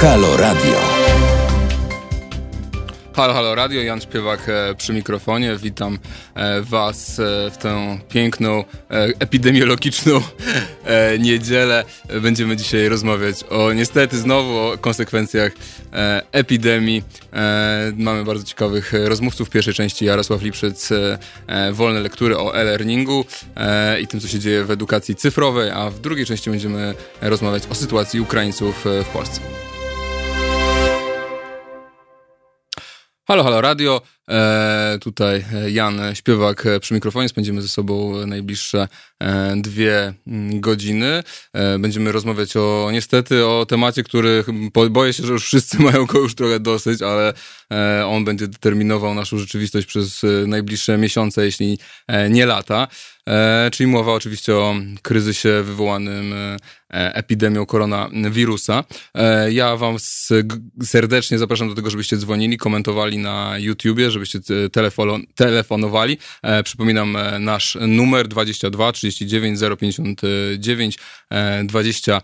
Halo Radio. Halo, halo radio, Jan Śpiewak e, przy mikrofonie. Witam e, Was e, w tę piękną, epidemiologiczną niedzielę. Będziemy dzisiaj rozmawiać o niestety znowu o konsekwencjach epidemii. Mamy bardzo ciekawych rozmówców w pierwszej części. Jarosław Lipszyc, wolne lektury o e-learningu i tym, co się dzieje w edukacji cyfrowej, a w drugiej części będziemy rozmawiać o sytuacji Ukraińców w Polsce. Halo, halo radio. E, tutaj Jan Śpiewak przy mikrofonie. Spędzimy ze sobą najbliższe e, dwie mm, godziny. E, będziemy rozmawiać o niestety o temacie, który boję się, że już wszyscy mają go już trochę dosyć, ale e, on będzie determinował naszą rzeczywistość przez e, najbliższe miesiące, jeśli e, nie lata. Czyli mowa oczywiście o kryzysie wywołanym epidemią koronawirusa. Ja wam serdecznie zapraszam do tego, żebyście dzwonili, komentowali na YouTubie, żebyście telefonowali. Przypominam nasz numer 22 39 059 20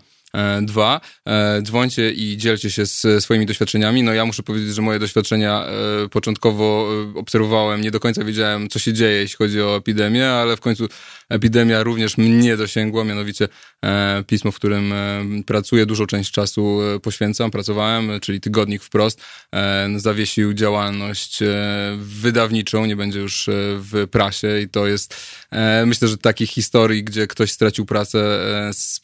Dwa, e, dzwońcie i dzielcie się z swoimi doświadczeniami. No ja muszę powiedzieć, że moje doświadczenia e, początkowo e, obserwowałem, nie do końca wiedziałem, co się dzieje, jeśli chodzi o epidemię, ale w końcu epidemia również mnie dosięgła, mianowicie pismo, w którym pracuję, dużą część czasu poświęcam, pracowałem, czyli Tygodnik Wprost, zawiesił działalność wydawniczą, nie będzie już w prasie i to jest, myślę, że takich historii, gdzie ktoś stracił pracę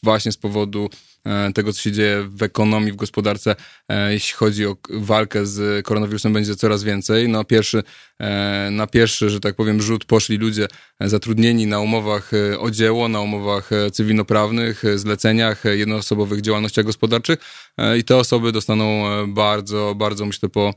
właśnie z powodu E, tego, co się dzieje w ekonomii, w gospodarce, e, jeśli chodzi o walkę z koronawirusem, będzie coraz więcej. No, pierwszy, e, na pierwszy, że tak powiem, rzut poszli ludzie zatrudnieni na umowach o dzieło, na umowach cywilnoprawnych, zleceniach, jednoosobowych działalnościach gospodarczych i te osoby dostaną bardzo, bardzo, myślę, po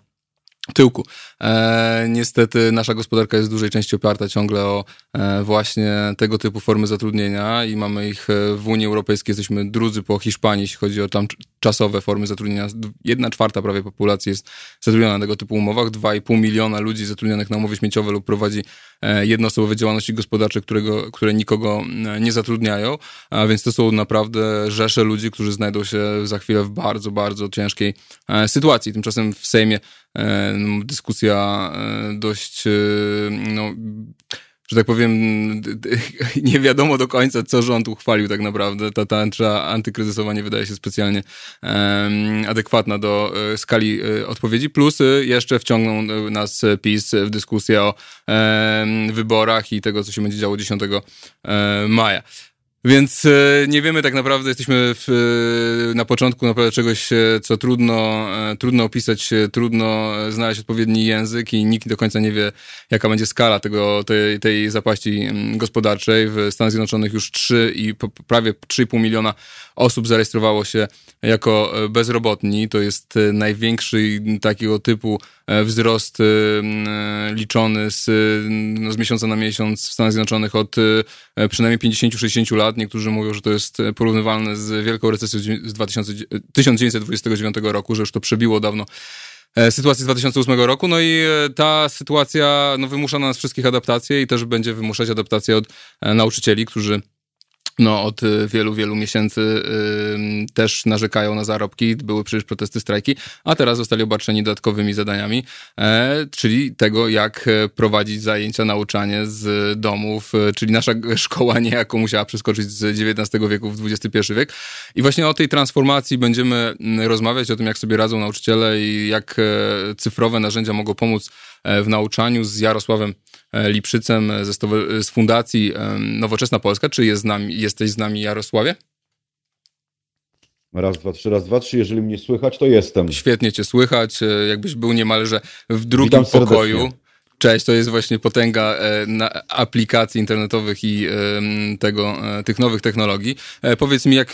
tyłku. E, niestety nasza gospodarka jest w dużej części oparta ciągle o e, właśnie tego typu formy zatrudnienia i mamy ich e, w Unii Europejskiej, jesteśmy drudzy po Hiszpanii, jeśli chodzi o tam czasowe formy zatrudnienia. Jedna czwarta prawie populacji jest zatrudniona na tego typu umowach, 2,5 miliona ludzi zatrudnionych na umowy śmieciowe lub prowadzi e, jednoosobowe działalności gospodarcze, którego, które nikogo e, nie zatrudniają, a więc to są naprawdę rzesze ludzi, którzy znajdą się za chwilę w bardzo, bardzo ciężkiej e, sytuacji. Tymczasem w Sejmie dyskusja dość no, że tak powiem, nie wiadomo do końca, co rząd uchwalił tak naprawdę. Ta tarcza antykryzysowa nie wydaje się specjalnie um, adekwatna do e, skali e, odpowiedzi. Plus jeszcze wciągną nas PiS w dyskusję o um, wyborach i tego, co się będzie działo 10 maja. Więc e, nie wiemy tak naprawdę, jesteśmy w, e, na początku naprawdę czegoś, e, co trudno, trudno opisać, trudno znaleźć odpowiedni język i nikt do końca nie wie, jaka będzie skala tego, tej, tej zapaści mm, gospodarczej. W Stanach Zjednoczonych już 3 i prawie 3,5 miliona osób zarejestrowało się jako bezrobotni. To jest największy takiego typu wzrost liczony z, no, z miesiąca na miesiąc w Stanach Zjednoczonych od przynajmniej 50-60 lat. Niektórzy mówią, że to jest porównywalne z wielką recesją z 2000, 1929 roku, że już to przebiło dawno e, sytuację z 2008 roku. No i e, ta sytuacja no, wymusza na nas wszystkich adaptację i też będzie wymuszać adaptację od e, nauczycieli, którzy no, od y, wielu, wielu miesięcy y, też narzekają na zarobki, były przecież protesty, strajki, a teraz zostali obarczeni dodatkowymi zadaniami, e, czyli tego, jak e, prowadzić zajęcia, nauczanie z domów, e, czyli nasza szkoła niejako musiała przeskoczyć z XIX wieku w XXI wiek. I właśnie o tej transformacji będziemy mm, rozmawiać, o tym, jak sobie radzą nauczyciele i jak e, cyfrowe narzędzia mogą pomóc w nauczaniu z Jarosławem E, Lipszycem ze z Fundacji Nowoczesna Polska. Czy jest z nami, jesteś z nami, Jarosławie? Raz, dwa, trzy, raz, dwa, trzy. Jeżeli mnie słychać, to jestem. Świetnie cię słychać. E, jakbyś był niemalże w drugim pokoju. Cześć, to jest właśnie potęga e, aplikacji internetowych i tego, e, tych nowych technologii. E, powiedz mi, jak,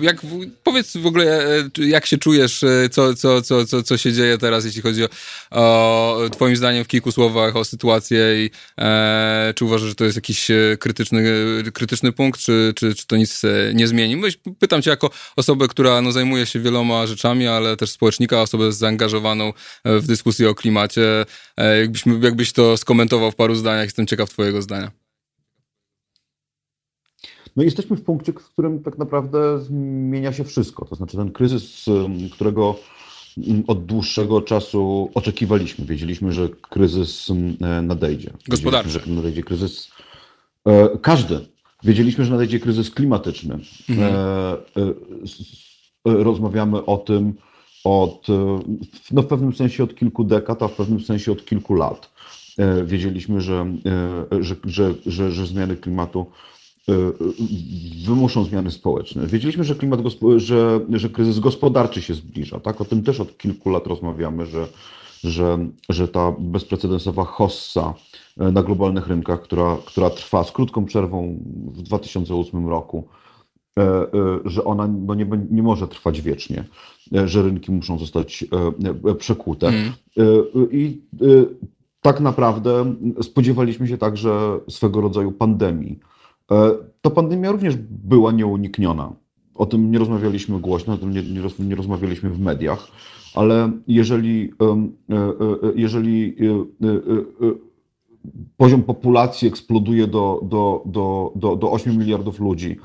jak powiedz w ogóle, jak się czujesz, co, co, co, co, co się dzieje teraz, jeśli chodzi o, o twoim zdaniem w kilku słowach o sytuację i e, czy uważasz, że to jest jakiś krytyczny, krytyczny punkt, czy, czy, czy to nic nie zmieni? Pytam cię jako osobę, która no, zajmuje się wieloma rzeczami, ale też społecznika, osobę zaangażowaną w dyskusję o klimacie. Jakby jakbyś, jakbyś to skomentował w paru zdaniach, jestem ciekaw twojego zdania. No jesteśmy w punkcie, w którym tak naprawdę zmienia się wszystko. To znaczy ten kryzys, którego od dłuższego czasu oczekiwaliśmy. Wiedzieliśmy, że kryzys nadejdzie. Gospodarczy. Że nadejdzie kryzys. E, każdy. Wiedzieliśmy, że nadejdzie kryzys klimatyczny. Mhm. E, e, rozmawiamy o tym od, no w pewnym sensie od kilku dekad, a w pewnym sensie od kilku lat. Wiedzieliśmy, że, że, że, że, że zmiany klimatu wymuszą zmiany społeczne. Wiedzieliśmy, że, klimat, że, że kryzys gospodarczy się zbliża. Tak? O tym też od kilku lat rozmawiamy, że, że, że ta bezprecedensowa hossa na globalnych rynkach, która, która trwa z krótką przerwą w 2008 roku, e, e, że ona no nie, nie może trwać wiecznie, e, że rynki muszą zostać przekute. Mm. I tak naprawdę spodziewaliśmy się także swego rodzaju pandemii E, to pandemia również była nieunikniona. O tym nie rozmawialiśmy głośno, o tym nie, nie, roz, nie rozmawialiśmy w mediach, ale jeżeli, e, e, jeżeli poziom populacji eksploduje do, do, do, do, do 8 miliardów ludzi,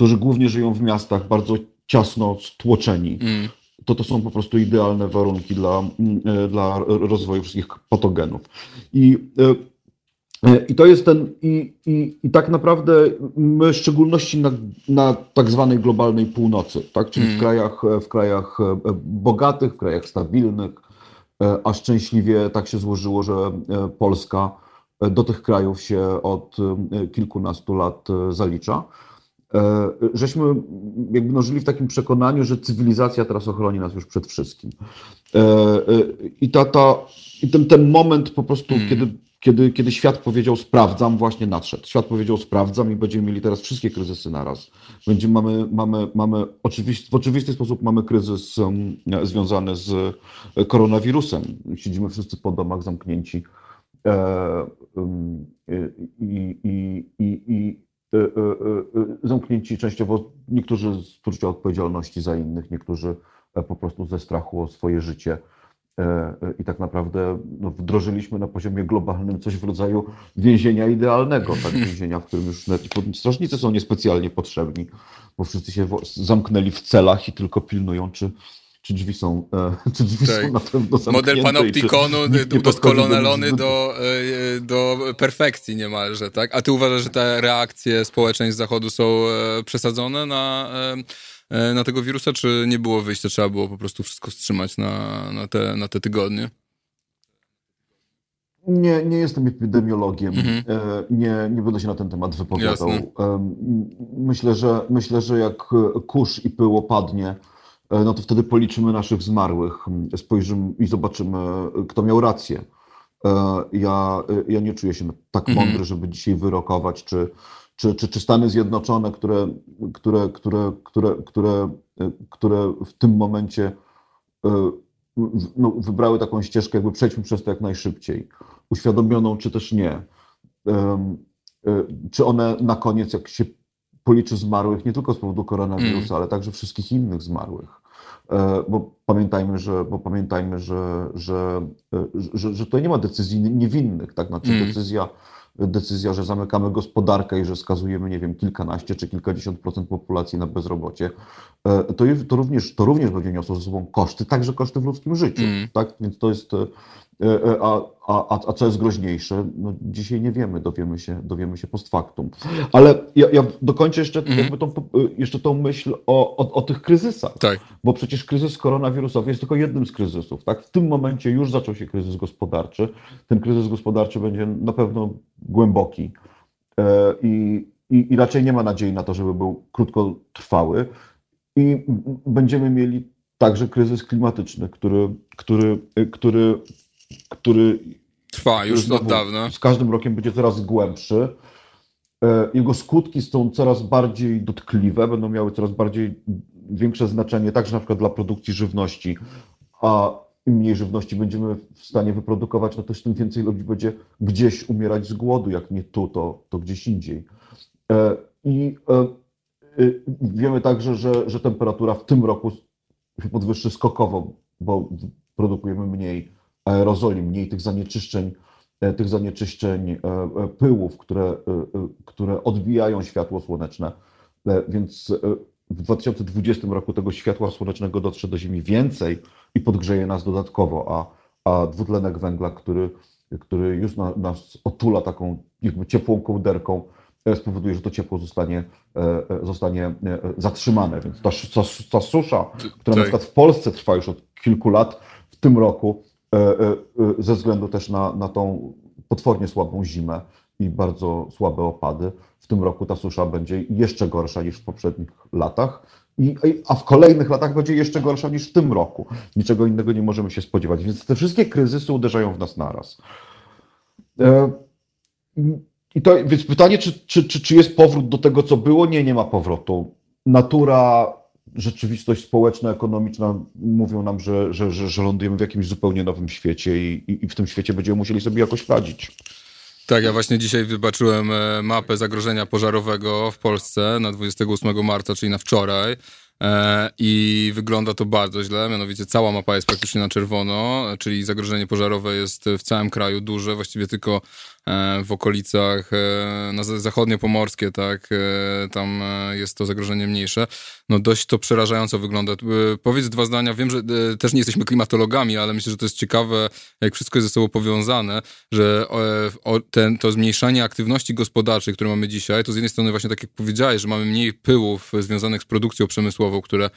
którzy głównie żyją w miastach bardzo ciasno stłoczeni, mm. to to są po prostu idealne warunki dla, dla rozwoju wszystkich patogenów. I E, I to jest ten, i, i, i tak naprawdę my w szczególności na, na tak zwanej globalnej północy, tak? czyli mm. w, krajach, w krajach e, bogatych, w krajach stabilnych, e, a szczęśliwie tak się złożyło, że Polska do tych krajów się od kilkunastu lat zalicza. Żeśmy jakby no żyli w takim przekonaniu, że cywilizacja teraz ochroni nas już przed wszystkim. I, ta, ta, i ten, ten moment po prostu, mm. kiedy kiedy, kiedy świat powiedział sprawdzam, właśnie nadszedł. Świat powiedział sprawdzam i będziemy mieli teraz wszystkie kryzysy naraz. Będziemy, mamy, mamy, mamy oczywisty, w oczywisty sposób mamy kryzys um, związany z koronawirusem. Siedzimy wszyscy po domach zamknięci e, um, i, i, i, i e, e, e, zamknięci częściowo niektórzy z poczucia odpowiedzialności za innych, niektórzy po prostu ze strachu o swoje życie. E, e, i tak naprawdę no, wdrożyliśmy na poziomie globalnym coś w rodzaju więzienia idealnego, tak, więzienia, w którym już strażnicy są niespecjalnie potrzebni, bo wszyscy się zamknęli w celach i tylko pilnują, czy, czy drzwi są, e, czy drzwi tak. są na pewno zamknięte. Model panoptikonu udoskonalony do, do perfekcji niemalże, tak? A ty uważasz, że te reakcje społeczeństw Zachodu są przesadzone na E, na tego wirusa, czy nie było wyjścia, trzeba było po prostu wszystko wstrzymać na, na, te, na te tygodnie? Nie, nie jestem epidemiologiem. Mhm. E, nie, nie będę się na ten temat wypowiadał. Jasne. Myślę, że myślę, że jak kurz i pył opadnie, e, no to wtedy policzymy naszych zmarłych, spojrzymy i zobaczymy, kto miał rację. Ja, ja nie czuję się tak mhm. mądry, żeby dzisiaj wyrokować, czy, czy, czy, czy Stany Zjednoczone, które, które, które, które, które, które w tym momencie e, no, wybrały taką ścieżkę, jakby przejdźmy przez to jak najszybciej, uświadomioną czy też nie. E, czy one na koniec, jak się policzy zmarłych, nie tylko z powodu koronawirusa, mm. ale także wszystkich innych zmarłych. E, bo pamiętajmy, że, bo pamiętajmy, że, że, że, że tutaj nie ma decyzji niewinnych, tak? Znaczy mm. decyzja decyzja, że zamykamy gospodarkę i że skazujemy, nie wiem, kilkanaście czy kilkadziesiąt procent populacji na bezrobocie, e, to, to, również, to również będzie niosło ze sobą koszty, także koszty w ludzkim życiu. Mm. Tak? Więc to jest. E, e, a, a, a co jest groźniejsze? No, dzisiaj nie wiemy, dowiemy się, dowiemy się post factum. Ale ja, ja dokończę jeszcze, mm. jakby tą, jeszcze tą myśl o, o, o, tych kryzysach. Tak. Bo przecież kryzys koronawirusowy jest tylko jednym z kryzysów. Tak? W tym momencie już zaczął się kryzys gospodarczy. Ten kryzys gospodarczy będzie na pewno głęboki. I, i, i raczej nie ma nadziei na to, żeby był krótkotrwały. I będziemy mieli także kryzys klimatyczny, który, który, który, który trwa już od dawna. Z każdym rokiem będzie coraz głębszy. E, jego skutki są coraz bardziej dotkliwe, będą miały coraz bardziej większe znaczenie, także na przykład dla produkcji żywności. A im mniej żywności będziemy w stanie wyprodukować, no to tym więcej ludzi będzie gdzieś umierać z głodu. Jak nie tu, to, to gdzieś indziej. E, I Y, wiemy także, że, że temperatura w tym roku się podwyższy skokowo, bo produkujemy mniej aerozoli, mniej tych zanieczyszczeń, e, tych zanieczyszczeń e, e, pyłów, które, które odbijają światło słoneczne Więc w 2020 roku tego światła słonecznego dotrze do Ziemi więcej i podgrzeje nas dodatkowo, a, a dwutlenek węgla, który, który już na, nas otula taką jakby ciepłą kołderką, spowoduje, że to ciepło zostanie, zostanie zatrzymane. Więc ta, ta, ta susza, która na przykład w Polsce trwa już od kilku lat, w tym roku, ze względu też na, na tą potwornie słabą zimę i bardzo słabe opady, w tym roku ta susza będzie jeszcze gorsza niż w poprzednich latach, i, a w kolejnych latach będzie jeszcze gorsza niż w tym roku. Niczego innego nie możemy się spodziewać. Więc te wszystkie kryzysy uderzają w nas naraz. E, I to, więc pytanie, czy, czy, czy, czy jest powrót do tego, co było? Nie, nie ma powrotu. Natura, rzeczywistość społeczna, ekonomiczna mówią nam, że, że, że, że lądujemy w jakimś zupełnie nowym świecie i, i, i w tym świecie będziemy musieli sobie jakoś radzić. Tak, ja właśnie dzisiaj wybaczyłem e, mapę zagrożenia pożarowego w Polsce na 28 marca, czyli na wczoraj. E, I wygląda to bardzo źle, mianowicie cała mapa jest praktycznie na czerwono, czyli zagrożenie pożarowe jest w całym kraju duże, właściwie tylko w okolicach e, na zachodnie pomorskie, tak, e, tam jest to zagrożenie mniejsze. No dość to przerażająco wygląda. Powiedz dwa zdania, wiem, że też nie jesteśmy klimatologami, ale myślę, że to jest ciekawe, jak wszystko jest ze sobą powiązane, że ten, to zmniejszanie aktywności gospodarczej, które mamy dzisiaj, to z jednej strony właśnie tak jak powiedziałeś, że mamy mniej pyłów związanych z produkcją przemysłową, które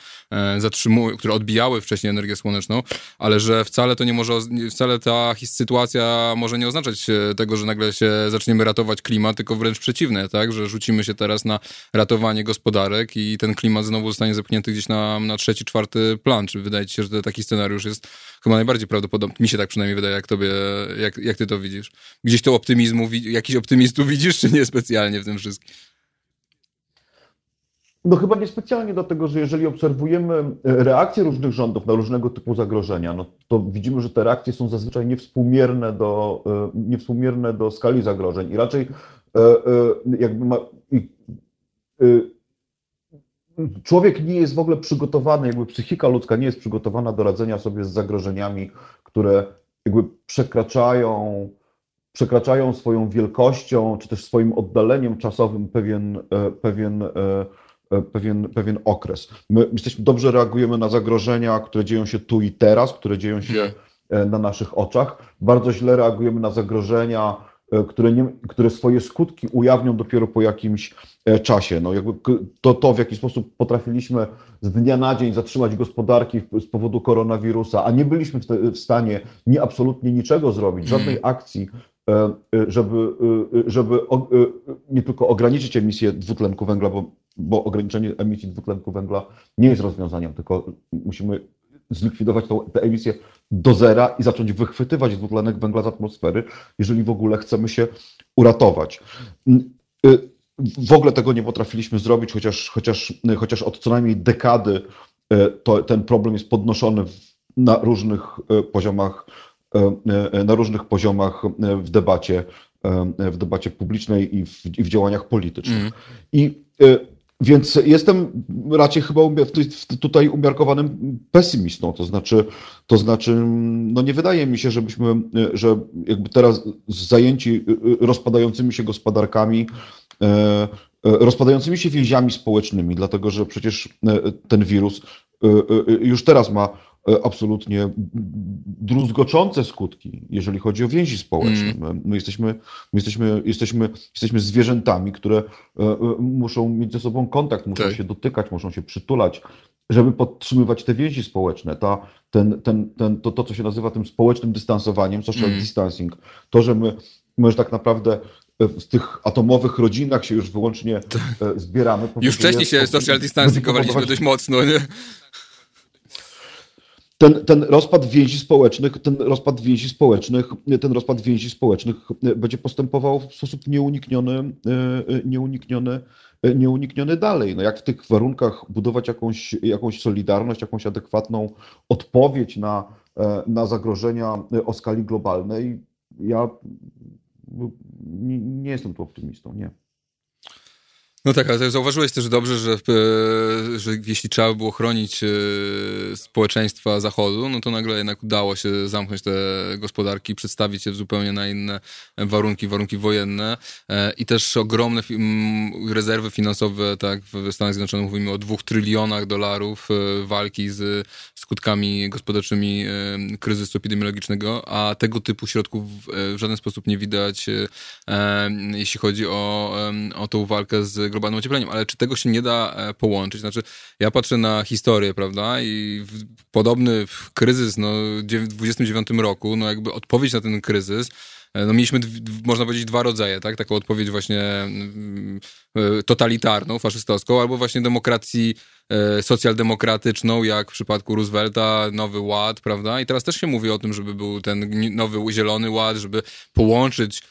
zatrzymują, które odbijały wcześniej energię słoneczną, ale że wcale to nie może, wcale ta sytuacja może nie oznaczać tego, że nagle się zaczniemy ratować klimat, tylko wręcz przeciwne, tak? Że rzucimy się teraz na ratowanie gospodarek i ten klimat znowu zostanie zepchnięty gdzieś na, na trzeci, czwarty plan. Czy wydaje ci się, że taki scenariusz jest chyba najbardziej prawdopodobny? Mi się tak przynajmniej wydaje, jak tobie, jak, jak ty to widzisz? Gdzieś to optymizmu, jakiś optymistów widzisz, czy nie specjalnie w tym wszystkim? No chyba niespecjalnie dlatego, że jeżeli obserwujemy e, reakcje różnych rządów na różnego typu zagrożenia, no to widzimy, że te reakcje są zazwyczaj niewspółmierne do, e, niewspółmierne do skali zagrożeń i raczej e, jakby ma, człowiek nie jest w ogóle przygotowany, jakby psychika ludzka nie jest przygotowana do radzenia sobie z zagrożeniami, które jakby przekraczają, przekraczają swoją wielkością, czy też swoim oddaleniem czasowym pewien, pewien pewien, pewien okres. My jesteśmy, dobrze reagujemy na zagrożenia, które dzieją się tu i teraz, które dzieją się mhm. e, na naszych oczach. Bardzo źle reagujemy na zagrożenia, e, które, nie, które swoje skutki ujawnią dopiero po jakimś czasie. No jakby to, to, w jaki sposób potrafiliśmy z dnia na dzień zatrzymać gospodarki z powodu koronawirusa, a nie byliśmy w, stanie nie absolutnie niczego zrobić, żadnej mhm. akcji, żeby, żeby nie tylko ograniczyć emisję dwutlenku węgla, bo bo ograniczenie emisji dwutlenku węgla nie jest rozwiązaniem, tylko musimy zlikwidować tą, tę emisję do zera i zacząć wychwytywać dwutlenek węgla z atmosfery, jeżeli w ogóle chcemy się uratować. Y, w ogóle tego nie potrafiliśmy zrobić, chociaż, chociaż, chociaż od co najmniej dekady y, to, ten problem jest podnoszony na różnych y, poziomach, na różnych poziomach w debacie, w debacie publicznej i w, i w działaniach politycznych. Mm. I więc jestem raczej chyba tutaj umiarkowanym pesymistą, to znaczy, to znaczy, no nie wydaje mi się, żebyśmy, że jakby teraz zajęci rozpadającymi się gospodarkami, e, e, rozpadającymi się więziami społecznymi, dlatego że przecież e, ten wirus już teraz ma E, absolutnie druzgoczące skutki, jeżeli chodzi o więzi społeczne. Mm. My, jesteśmy, my jesteśmy, jesteśmy, jesteśmy zwierzętami, które e, e, muszą mieć ze sobą kontakt, muszą tak. się dotykać, muszą się przytulać, żeby podtrzymywać te więzi społeczne. Ta, ten, ten, ten, to, to, co się nazywa tym społecznym dystansowaniem, social mm. distancing, to, że my, my już tak naprawdę w tych atomowych rodzinach się już wyłącznie tak. zbieramy. Już wcześniej się social distancingowaliśmy dość mocno, nie? Ten, ten rozpad więzi społecznych, ten rozpad więzi społecznych, ten rozpad więzi społecznych będzie postępował w sposób nieunikniony, e, nieunikniony, nieunikniony dalej. No jak w tych warunkach budować jakąś, jakąś solidarność, jakąś adekwatną odpowiedź na, e, na zagrożenia o skali globalnej, ja nie, nie jestem tu optymistą, nie. No tak, ale zauważyłeś też dobrze, że, e, że jeśli trzeba by było chronić e, społeczeństwa Zachodu, no to nagle jednak udało się zamknąć te gospodarki, przedstawić je zupełnie na inne warunki, warunki wojenne. E, i też ogromne rezerwy finansowe, tak, w Stanach Zjednoczonych mówimy o dwóch trylionach dolarów walki z skutkami gospodarczymi kryzysu epidemiologicznego, a tego typu środków w żaden sposób nie widać, jeśli chodzi o, o tą walkę z globalnym ociepleniem, ale czy tego się nie da e, połączyć? Znaczy, ja patrzę na historię, prawda, i podobny kryzys no, w 29 roku, no jakby odpowiedź na ten kryzys, e, no mieliśmy, można powiedzieć, dwa rodzaje, tak? Taką odpowiedź właśnie mm, e, totalitarną, faszystowską, albo właśnie demokracji socjaldemokratyczną, jak w przypadku Roosevelta, Nowy Ład, prawda? I teraz też się mówi o tym, żeby był ten nowy Zielony Ład, żeby połączyć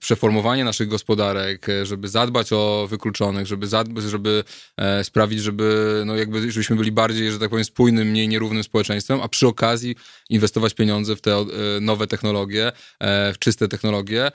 przeformowanie naszych gospodarek, e, żeby zadbać o wykluczonych, żeby, zadbać, żeby e, sprawić, żeby, no jakby, żebyśmy byli bardziej, że tak powiem, spójnym, mniej nierównym społeczeństwem, a przy okazji inwestować pieniądze w te e, nowe technologie, w czyste technologie.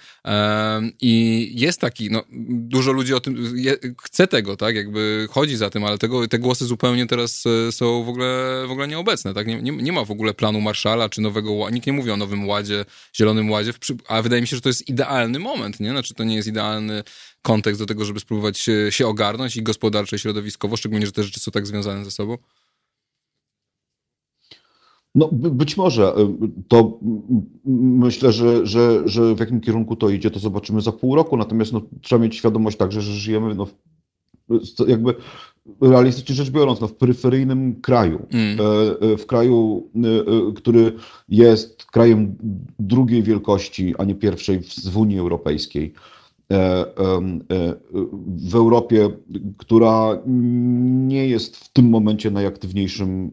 I jest taki, no, dużo ludzi o tym chce tego, tak, jakby chodzi za tym, ale tego, te głosy zupełnie teraz są w ogóle, w ogóle nieobecne, tak, nie, nie, nie ma w ogóle planu Marszala czy nowego, nikt nie mówi o nowym ładzie, zielonym ładzie, a wydaje mi się, że to jest idealny moment, nie? Znaczy to nie jest idealny kontekst do tego, żeby spróbować się, się ogarnąć i gospodarczo, i środowiskowo, szczególnie, że te rzeczy są tak związane ze sobą? No, być może. To myślę, że, że, że w jakim kierunku to idzie, to zobaczymy za pół roku. Natomiast no, trzeba mieć świadomość także, że żyjemy no, jakby realistycznie rzecz biorąc, no, w peryferyjnym kraju, mm. E, e, w kraju, e, który jest krajem drugiej wielkości, a nie pierwszej w Unii Europejskiej, w Europie, która nie jest w tym momencie najaktywniejszym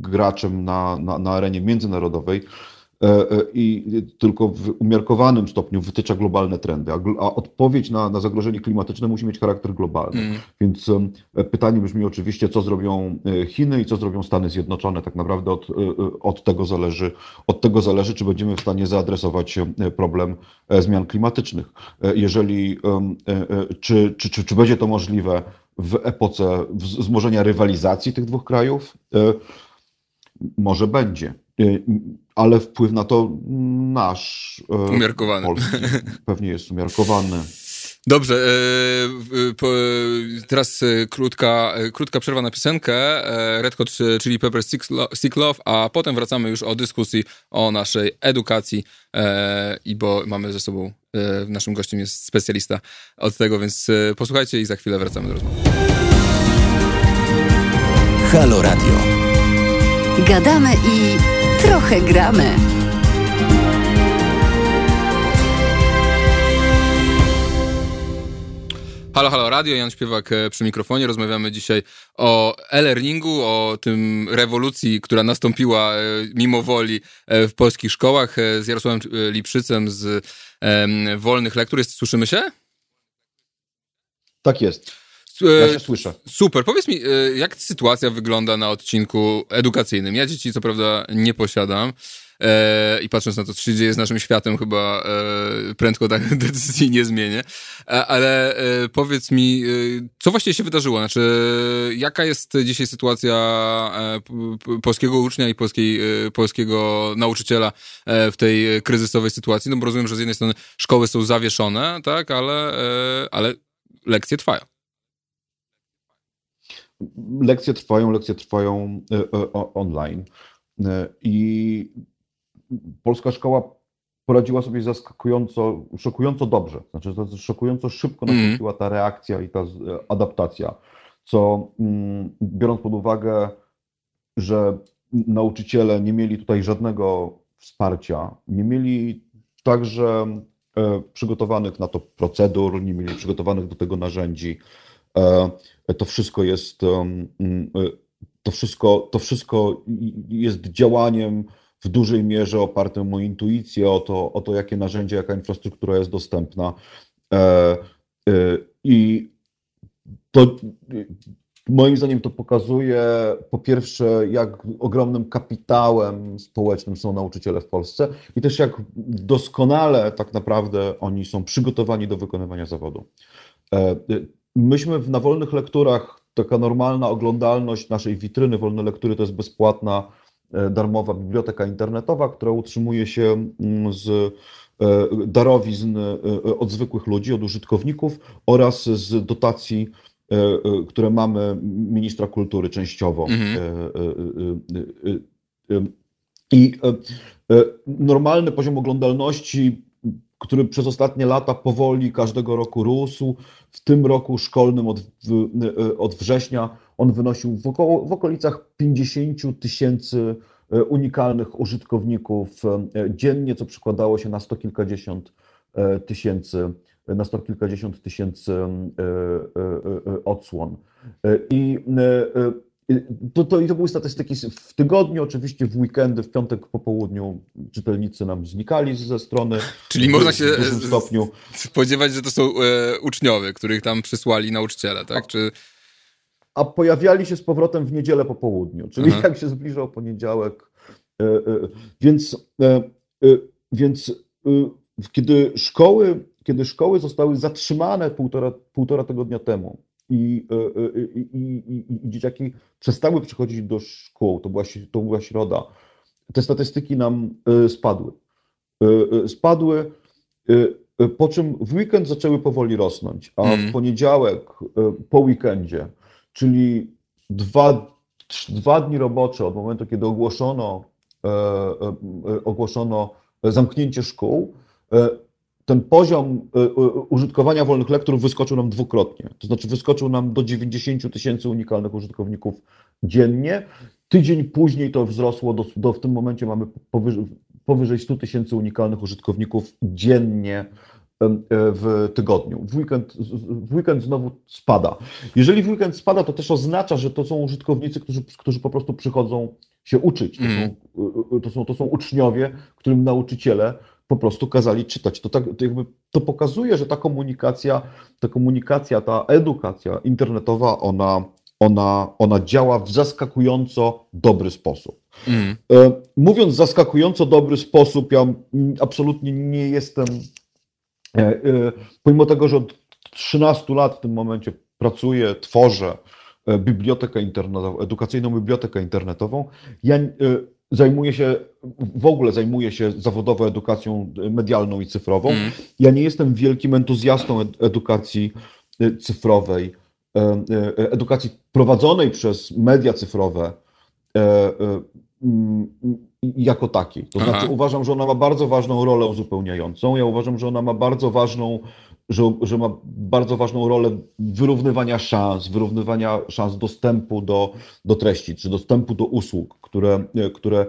graczem na, na, na arenie międzynarodowej, i tylko w umiarkowanym stopniu wytycza globalne trendy, a, odpowiedź na, na zagrożenie klimatyczne musi mieć charakter globalny. Mm. Więc e, pytanie brzmi oczywiście, co zrobią Chiny i co zrobią Stany Zjednoczone. Tak naprawdę od, od, tego, zależy, od tego zależy, czy będziemy w stanie zaadresować problem zmian klimatycznych. Jeżeli, czy, czy, czy, czy będzie to możliwe w epoce wzmożenia rywalizacji tych dwóch krajów? Może będzie. Ale wpływ na to nasz. Y, umiarkowany. Polski, pewnie jest umiarkowany. Dobrze, y, teraz krótka, krótka przerwa na piosenkę Red Hot czyli Pepper Stick Love, a potem wracamy już o dyskusji o naszej edukacji i bo mamy ze sobą, naszym gościem jest specjalista od tego, więc posłuchajcie i za chwilę wracamy do rozmowy. Halo Radio. Gadamy i Trochę gramy. Halo, halo, radio, Jan Śpiewak e, przy mikrofonie. Rozmawiamy dzisiaj o e-learningu, o tym rewolucji, która nastąpiła e, mimo woli e, w polskich szkołach z Jarosławem Liprzycem z Wolnych Lektur. Jest, słyszymy się? Tak jest. Ja się słyszę. Super. Powiedz mi, e, jak sytuacja wygląda na odcinku edukacyjnym? Ja dzieci co prawda nie posiadam. E, I patrząc na to, co się dzieje z naszym światem, chyba e, prędko tak decyzji nie zmienię. E, ale e, powiedz mi, e, co właściwie się wydarzyło? Znaczy, jaka jest dzisiaj sytuacja polskiego ucznia i polskiej, polskiego nauczyciela w tej kryzysowej sytuacji? No bo rozumiem, że z jednej strony szkoły są zawieszone, tak, ale, ale lekcje trwają lekcje trwają, lekcje trwają e, e, online. E, I polska szkoła poradziła sobie zaskakująco, szokująco dobrze. Znaczy, szokująco szybko mm. nastąpiła ta reakcja i ta adaptacja. Co mm, biorąc pod uwagę, że nauczyciele nie mieli tutaj żadnego wsparcia, nie mieli także przygotowanych na to procedur, nie mieli przygotowanych do tego narzędzi, to wszystko jest, mm, e, to wszystko, to wszystko jest działaniem w dużej mierze opartym o intuicję, o to, o to jakie narzędzie, jaka infrastruktura jest dostępna. E, I to moim zdaniem to pokazuje po pierwsze, jak ogromnym kapitałem społecznym są nauczyciele w Polsce i też jak doskonale tak naprawdę oni są przygotowani do wykonywania zawodu myśmy w, na wolnych lekturach, taka normalna oglądalność naszej witryny wolne lektury to jest bezpłatna, darmowa biblioteka internetowa, która utrzymuje się mm, z darowizn od zwykłych ludzi, od użytkowników oraz z dotacji które mamy ministra kultury częściowo. Mhm. I normalny poziom oglądalności który przez ostatnie lata powoli każdego roku rósł. W tym roku szkolnym od, od września on wynosił w, około, w okolicach 50 tysięcy e, unikalnych użytkowników e, dziennie, co przekładało się na sto kilkadziesiąt e, tysięcy, na sto kilkadziesiąt tysięcy odsłon. I to, to, I to były statystyki w tygodniu, oczywiście w weekendy, w piątek po południu czytelnicy nam znikali ze strony. Czyli w, można się w stopniu. spodziewać, że to są e, uczniowie, których tam przysłali nauczyciele, tak? Czy... A pojawiali się z powrotem w niedzielę po południu, czyli Aha. jak się zbliżał poniedziałek. E, e, więc e, e, więc e, kiedy szkoły, kiedy szkoły zostały zatrzymane półtora, półtora tygodnia temu, i, i, i, i, dzieciaki przestały przychodzić do szkół, to była, to była środa, te statystyki nam spadły. Spadły, po czym w weekend zaczęły powoli rosnąć, a w mm. poniedziałek po weekendzie, czyli dwa, dwa dni robocze od momentu, kiedy ogłoszono, ogłoszono zamknięcie szkół, ten poziom y, y, użytkowania wolnych lektur wyskoczył nam dwukrotnie. To znaczy wyskoczył nam do 90 tysięcy unikalnych użytkowników dziennie. Tydzień później to wzrosło do, do w tym momencie mamy powyżej, powyżej 100 tysięcy unikalnych użytkowników dziennie w tygodniu. W weekend, w weekend znowu spada. Jeżeli w weekend spada, to też oznacza, że to są użytkownicy, którzy, którzy po prostu przychodzą się uczyć. To, mm. są, y, to, są, to są uczniowie, którym nauczyciele po prostu kazali czytać. To, tak, to, jakby, to pokazuje, że ta komunikacja, ta komunikacja, ta edukacja internetowa, ona, ona, ona działa w zaskakująco dobry sposób. Mm. Mówiąc zaskakująco dobry sposób, ja absolutnie nie jestem, e, e, pomimo tego, że od 13 lat w tym momencie pracuję, tworzę bibliotekę internetową, edukacyjną bibliotekę internetową, ja zajmuję się, w ogóle zajmuję się zawodowo edukacją medialną i cyfrową. Mm. Ja nie jestem wielkim entuzjastą edukacji y, cyfrowej, e, e, edukacji prowadzonej przez media cyfrowe e, jako takiej. To znaczy Aha. uważam, że ona ma bardzo ważną rolę uzupełniającą. Ja uważam, że ona ma bardzo ważną że, że ma bardzo ważną rolę wyrównywania szans, wyrównywania szans dostępu do, do treści, czy dostępu do usług, które, które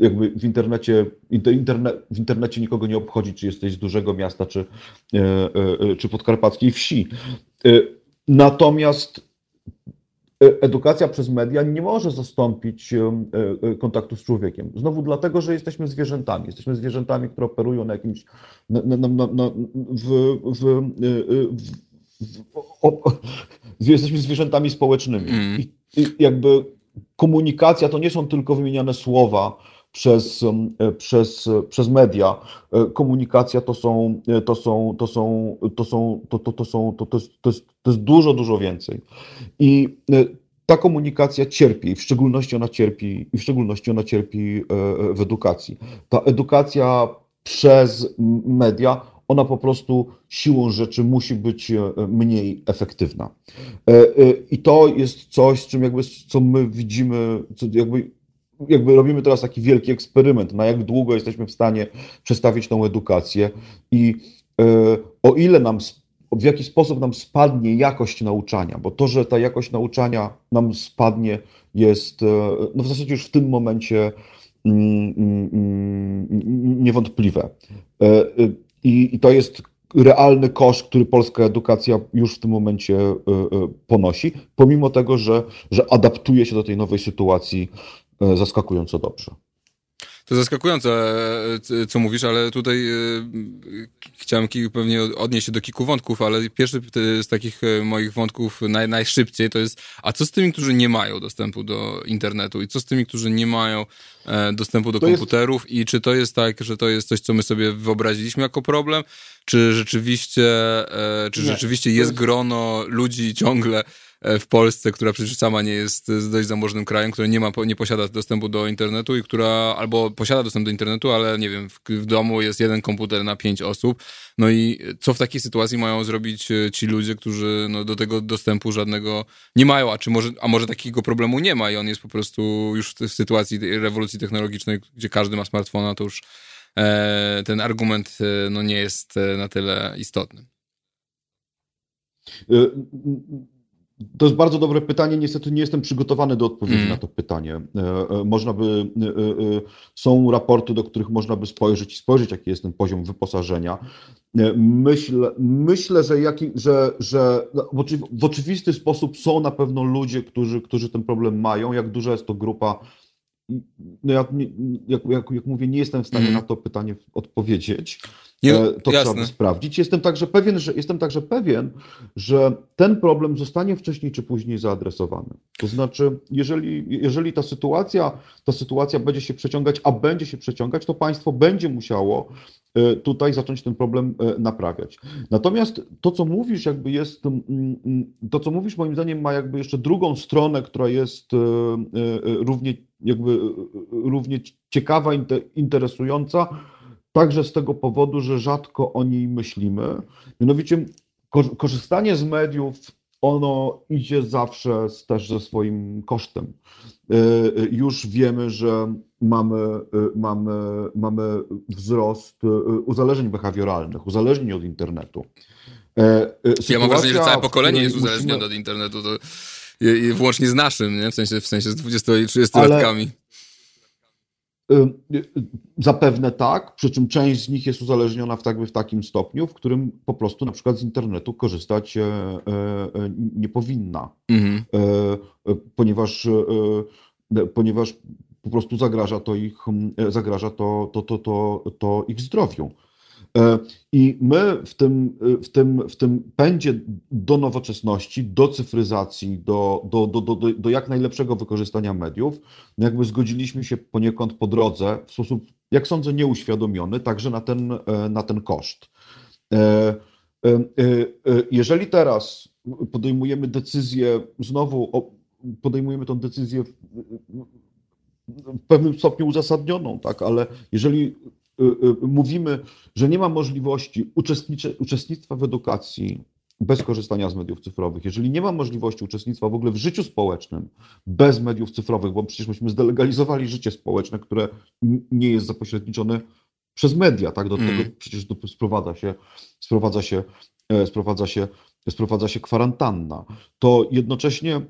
jakby w internecie, internet, w internecie nikogo nie obchodzi, czy jesteś z dużego miasta, czy, e, e, czy podkarpackiej wsi. E, natomiast E, edukacja przez media nie może zastąpić e, e, kontaktu z człowiekiem. Znowu dlatego, że jesteśmy zwierzętami. Jesteśmy zwierzętami, które operują na jakimś. Na, na, na, w, w, w, o, jesteśmy zwierzętami społecznymi. Mm. I, I jakby komunikacja to nie są tylko wymieniane słowa przez, przez, przez media. Komunikacja to są, to są, to są, to są, to, to, to są, to, to, jest, to, jest, to jest dużo, dużo więcej. I ta komunikacja cierpi, w szczególności ona cierpi, w szczególności ona cierpi w edukacji. Ta edukacja przez media, ona po prostu siłą rzeczy musi być mniej efektywna. I to jest coś, z czym jakby, co my widzimy, co jakby jakby robimy teraz taki wielki eksperyment, na jak długo jesteśmy w stanie przestawić tą edukację i e, o ile nam, w jaki sposób nam spadnie jakość nauczania, bo to, że ta jakość nauczania nam spadnie jest e, no w zasadzie już w tym momencie mm, mm, mm, niewątpliwe. E, I, I to jest realny koszt, który polska edukacja już w tym momencie ponosi, pomimo tego, że, że adaptuje się do tej nowej sytuacji zaskakująco dobrze. to zaskakujące, e, co mówisz, ale tutaj e, chciałem pewnie odnieść się do kilku wątków, ale pierwszy z takich moich wątków naj, najszybciej to jest, a co z tymi, którzy nie mają dostępu do internetu? I co z tymi, którzy nie mają dostępu do to komputerów? Jest... i czy to jest tak, że to jest coś, co my sobie wyobraziliśmy jako problem, czy rzeczywiście, czy nie, rzeczywiście jest, jest grono ludzi ciągle E, w Polsce, która przecież sama nie jest dość zamożnym krajem, która nie ma, nie posiada dostępu do internetu i która albo posiada dostęp do internetu, ale nie wiem, w, w domu jest jeden komputer na pięć osób. No i co w takiej sytuacji mają zrobić e, ci ludzie, którzy no, do tego dostępu żadnego nie mają, a czy może, a może takiego problemu nie ma i on jest po prostu już w, sytuacji rewolucji technologicznej, gdzie każdy ma smartfona, to już e, ten argument e, no, nie jest na tyle istotny. To jest bardzo dobre pytanie. Niestety nie jestem przygotowany do odpowiedzi mm. na to pytanie. E, e, można by, e, są raporty, do których można by spojrzeć i spojrzeć, jaki jest ten poziom wyposażenia. Myślę, myślę że, jaki, że, że w oczywisty sposób są na pewno ludzie, którzy, którzy ten problem mają. Jak duża jest to grupa, no ja, jak, jak, jak mówię, nie jestem w stanie mm. na to pytanie odpowiedzieć. Nie, e, to jasne. trzeba by sprawdzić. Jestem także, pewien, że, jestem także pewien, że ten problem zostanie wcześniej czy później zaadresowany. To znaczy, jeżeli, jeżeli ta, sytuacja, ta sytuacja będzie się przeciągać, a będzie się przeciągać, to państwo będzie musiało e, tutaj zacząć ten problem e, naprawiać. Natomiast to, co mówisz, jakby jest, mm, mm, to, co mówisz, moim zdaniem, ma jakby jeszcze drugą stronę, która jest równie, jakby, równie ciekawa, interesująca Także z tego powodu, że rzadko o niej myślimy. Mianowicie korzystanie z mediów, ono idzie zawsze też ze swoim kosztem. E, e, już wiemy, że mamy, e, mamy, mamy wzrost uzależnień behawioralnych, w od internetu. Sytuacja, ja mam wrażenie, że całe pokolenie jest uzależnione musimy... od internetu, to, włącznie z naszym, nie? W, sensie, w sensie z 20 i 30 Ale... Y, y, zapewne tak, przy czym część z nich jest uzależniona w, tak, w takim stopniu, w którym po prostu na przykład z internetu korzystać e, e, nie powinna, mhm. E, ponieważ, ponieważ po prostu zagraża to ich, zagraża to, to, to, to, to ich zdrowiu. E, I my w tym, w tym, w tym pędzie do nowoczesności, do cyfryzacji, do, do, do, do, do jak najlepszego wykorzystania mediów, jakby zgodziliśmy się poniekąd po drodze w sposób, jak sądzę, nieuświadomiony, także na ten, e, na ten koszt. E, jeżeli teraz podejmujemy decyzję, znowu podejmujemy tę decyzję w pewnym stopniu uzasadnioną, tak, ale jeżeli mówimy, że nie ma możliwości uczestnictwa w edukacji bez korzystania z mediów cyfrowych, jeżeli nie ma możliwości uczestnictwa w ogóle w życiu społecznym bez mediów cyfrowych, bo przecież myśmy zdelegalizowali życie społeczne, które nie jest zapośredniczone przez media, tak? Do mm. tego przecież sprowadza się, sprowadza się, e, sprowadza się, sprowadza się kwarantanna. To jednocześnie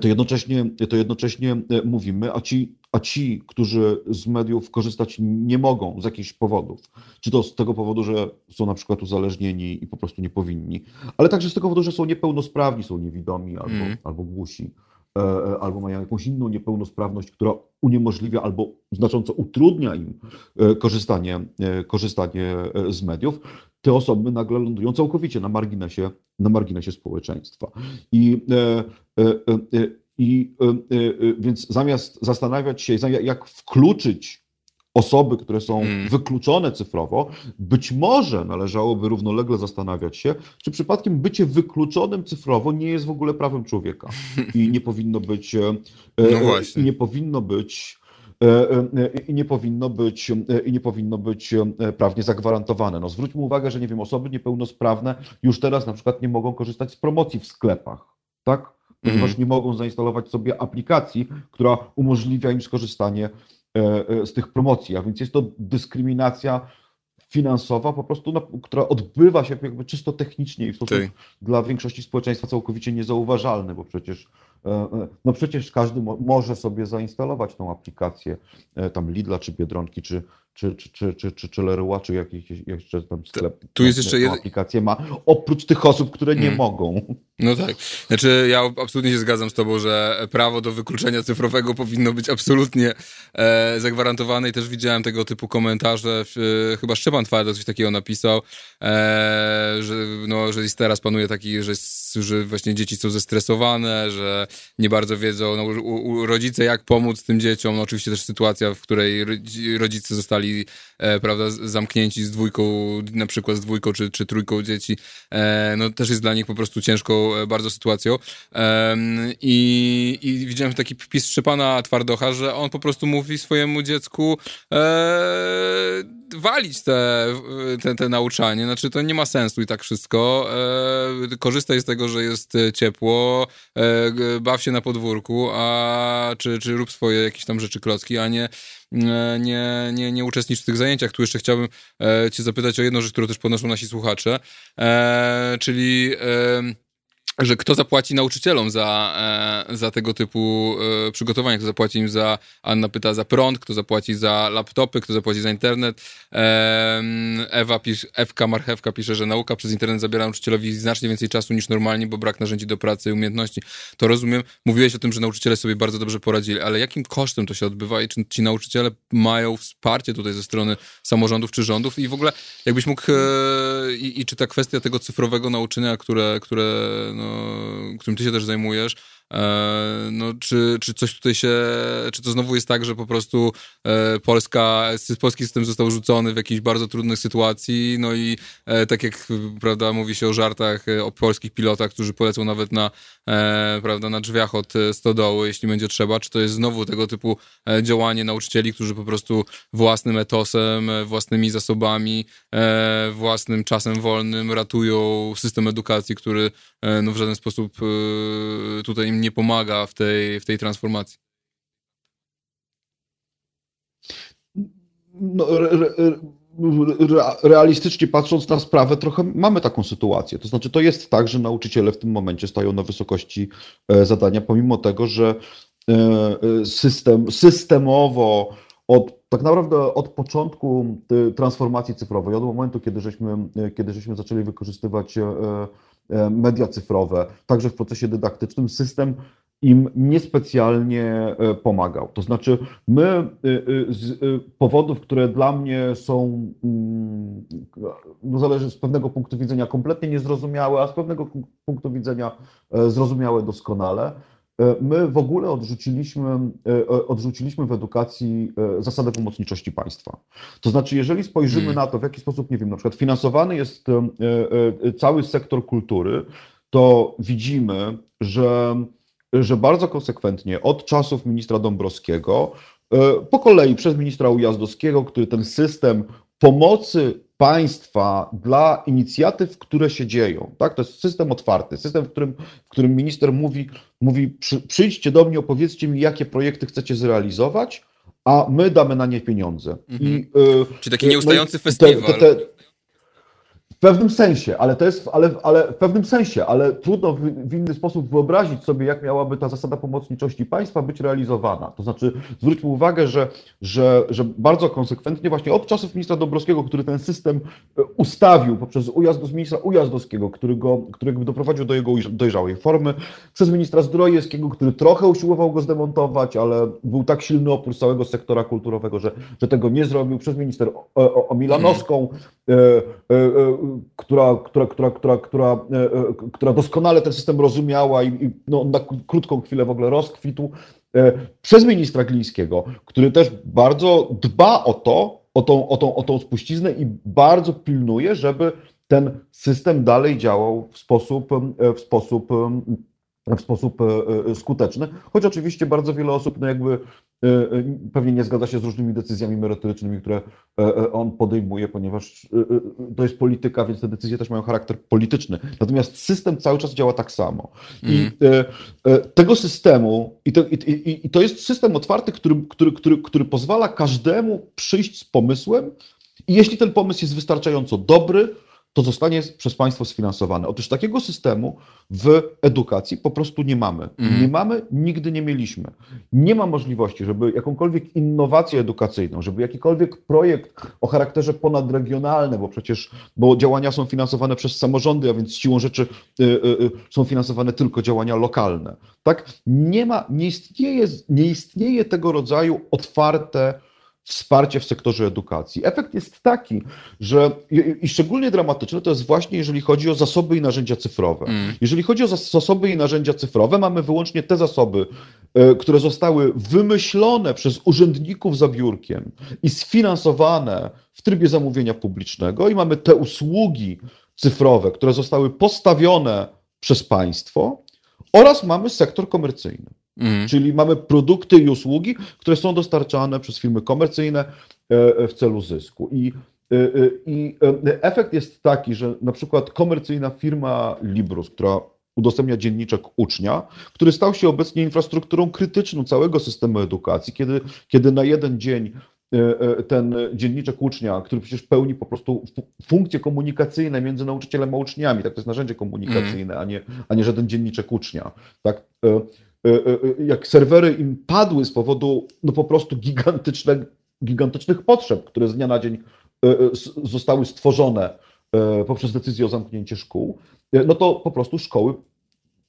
to jednocześnie, to jednocześnie e, mówimy, a ci a ci, którzy z mediów korzystać nie mogą z jakichś powodów, czy to z tego powodu, że są na przykład uzależnieni i po prostu nie powinni, ale także z tego powodu, że są niepełnosprawni, są niewidomi albo, mm. albo głusi, e, e, albo mają jakąś inną niepełnosprawność, która uniemożliwia albo znacząco utrudnia im e, korzystanie, korzystanie z mediów, te osoby nagle lądują całkowicie na marginesie, na marginesie społeczeństwa. I i y, y, y, więc zamiast zastanawiać się, jak wkluczyć osoby, które są hmm. wykluczone cyfrowo, być może należałoby równolegle zastanawiać się, czy przypadkiem bycie wykluczonym cyfrowo nie jest w ogóle prawem człowieka i nie powinno być. E, no właśnie. nie powinno być e, e, i nie powinno być, i nie powinno być prawnie zagwarantowane. No zwróćmy uwagę, że nie wiem, osoby niepełnosprawne już teraz na przykład nie mogą korzystać z promocji w sklepach, tak? Ponieważ mm. nie mogą zainstalować sobie aplikacji, która umożliwia im skorzystanie e, e, z tych promocji. A więc jest to dyskryminacja finansowa, po prostu, która odbywa się jakby czysto technicznie i w sposób Ty. dla większości społeczeństwa całkowicie niezauważalny, bo przecież e, no przecież każdy mo może sobie zainstalować tą aplikację tam Lidla, czy Biedronki, czy, czy, czy, czy, czy, czy, czy Leroy, czy jakiś jeszcze tam sklep. Tu jest jeszcze jedna aplikację ma, oprócz tych osób, które nie mm. mogą. No tak. Znaczy, ja absolutnie się zgadzam z tobą, że prawo do wykluczenia cyfrowego powinno być absolutnie e, zagwarantowane i też widziałem tego typu komentarze. E, chyba Szczepan Twardo coś takiego napisał, e, że, no, że teraz panuje taki, że, że właśnie dzieci są zestresowane, że nie bardzo wiedzą, no, u, u, rodzice jak pomóc tym dzieciom. No, oczywiście też sytuacja, w której rodzice zostali e, prawda, zamknięci z dwójką, na przykład z dwójką czy, czy trójką dzieci, e, no też jest dla nich po prostu ciężką e, bardzo sytuacją. E, i, I widziałem taki wpis Szczepana Twardocha, że on po prostu mówi swojemu dziecku e, walić te, te, te nauczanie, znaczy to nie ma sensu i tak wszystko. E, korzystaj z tego, że jest ciepło, baw się na podwórku, a czy, czy rób swoje jakieś tam rzeczy klocki, a nie E, nie, nie, nie uczestnicz w tych zajęciach. Tu jeszcze chciałbym e, cię zapytać o jedną rzecz, którą też podnoszą nasi słuchacze, e, czyli że kto zapłaci nauczycielom za, e, za tego typu e, przygotowania, kto zapłaci im za, Anna pyta, za prąd, kto zapłaci za laptopy, kto zapłaci za internet. Ewa pisz, Ewka Marchewka pisze, że nauka przez internet zabiera nauczycielowi znacznie więcej czasu niż normalnie, bo brak narzędzi do pracy i umiejętności. To rozumiem. Mówiłeś o tym, że nauczyciele sobie bardzo dobrze poradzili, ale jakim kosztem to się odbywa i czy ci nauczyciele mają wsparcie tutaj ze strony samorządów czy rządów i w ogóle jakbyś mógł e, i, i czy ta kwestia tego cyfrowego nauczenia, które, które no, którym ty się też zajmujesz, no, czy, czy coś tutaj się, czy to znowu jest tak, że po prostu e, Polska, polski system został rzucony w jakiejś bardzo trudnej sytuacji, no i e, tak jak, prawda, mówi się o żartach o polskich pilotach, którzy polecą nawet na, prawda, na drzwiach od stodoły, jeśli będzie trzeba, czy to jest znowu tego typu działanie nauczycieli, którzy po prostu własnym etosem, własnymi zasobami, własnym czasem wolnym ratują system edukacji, który no, w żaden sposób tutaj im nie pomaga w tej, w tej transformacji? No, re, re, realistycznie patrząc na sprawę, trochę mamy taką sytuację. To znaczy, to jest tak, że nauczyciele w tym momencie stają na wysokości e, zadania, pomimo tego, że e, e, system, systemowo od, tak naprawdę od początku transformacji cyfrowej, od momentu, kiedy żeśmy, kiedy żeśmy zaczęli wykorzystywać E, media cyfrowe, także w procesie dydaktycznym, system im niespecjalnie e, pomagał. To znaczy, my e, z powodów, które dla mnie są, mm, no zależy z pewnego punktu widzenia kompletnie niezrozumiałe, a z pewnego punktu widzenia zrozumiałe doskonale, E, my w ogóle odrzuciliśmy, e, odrzuciliśmy w edukacji e, zasadę pomocniczości państwa. To znaczy, jeżeli spojrzymy hmm. na to, w jaki sposób, nie wiem, na przykład finansowany jest cały sektor kultury, to widzimy, że, że bardzo konsekwentnie od czasów ministra Dąbrowskiego, po kolei przez ministra Ujazdowskiego, który ten system pomocy państwa dla inicjatyw, które się dzieją. Tak? To jest system otwarty, system, w którym, w którym minister mówi, mówi przy, przyjdźcie do mnie, opowiedzcie mi, jakie projekty chcecie zrealizować, a my damy na nie pieniądze. Mhm. I, y, Czyli taki nieustający no festiwal. Te, te, te, w pewnym sensie, ale to jest, ale, ale w pewnym sensie, ale trudno w, w, inny sposób wyobrazić sobie, jak miałaby ta zasada pomocniczości państwa być realizowana. To znaczy, zwróćmy uwagę, że, że, że bardzo konsekwentnie, właśnie od czasów ministra Dąbrowskiego, który ten system e, ustawił poprzez ujazd ministra Ujazdowskiego, który go, który doprowadził do jego dojrzałej formy, przez ministra Zdrojewskiego, który trochę usiłował go zdemontować, ale był tak silny opór całego sektora kulturowego, że, że tego nie zrobił, przez minister Omilanowską, mhm która, która, która, która, która, e, e, która doskonale ten system rozumiała i, i no, na krótką chwilę w ogóle rozkwitł, e, przez ministra Glińskiego, który też bardzo dba o to, o tą, o tą, o tą spuściznę i bardzo pilnuje, żeby ten system dalej działał w sposób, w sposób w sposób skuteczny, choć oczywiście bardzo wiele osób no jakby E, e, pewnie nie zgadza się z różnymi decyzjami merytorycznymi, które e, on podejmuje, ponieważ to jest polityka, więc te decyzje też mają charakter polityczny. Natomiast system cały czas działa tak samo. I mm. tego systemu, i to, i, i to jest system otwarty, który, który, który, który pozwala każdemu przyjść z pomysłem, i jeśli ten pomysł jest wystarczająco dobry, to zostanie przez państwo sfinansowane. Otóż takiego systemu w edukacji po prostu nie mamy. Mm. Nie mamy, nigdy nie mieliśmy. Nie ma możliwości, żeby jakąkolwiek innowację edukacyjną, żeby jakikolwiek projekt o charakterze ponadregionalnym, bo przecież bo działania są finansowane przez samorządy, a więc siłą rzeczy y, y, y, są finansowane tylko działania lokalne. Tak? Nie ma, nie istnieje, nie istnieje tego rodzaju otwarte wsparcie w sektorze edukacji. Efekt jest taki, że i szczególnie dramatyczny to jest właśnie, jeżeli chodzi o zasoby i narzędzia cyfrowe. Mm. Jeżeli chodzi o zasoby i narzędzia cyfrowe, mamy wyłącznie te zasoby, e, które zostały wymyślone przez urzędników za biurkiem i sfinansowane w trybie zamówienia publicznego, i mamy te usługi cyfrowe, które zostały postawione przez państwo, oraz mamy sektor komercyjny. Mhm. Czyli mamy produkty i usługi, które są dostarczane przez firmy komercyjne e, e, w celu zysku. I, e, i efekt jest taki, że na przykład komercyjna firma Librus, która udostępnia dzienniczek ucznia, który stał się obecnie infrastrukturą krytyczną całego systemu edukacji, kiedy, kiedy na jeden dzień ten dzienniczek ucznia, który przecież pełni po prostu funkcje komunikacyjne między nauczycielem a uczniami, tak to jest narzędzie komunikacyjne, mm. a, nie, a nie żaden dzienniczek ucznia. Tak, jak serwery im padły z powodu no po prostu gigantyczne, gigantycznych potrzeb, które z dnia na dzień zostały stworzone poprzez decyzję o zamknięciu szkół, no to po prostu szkoły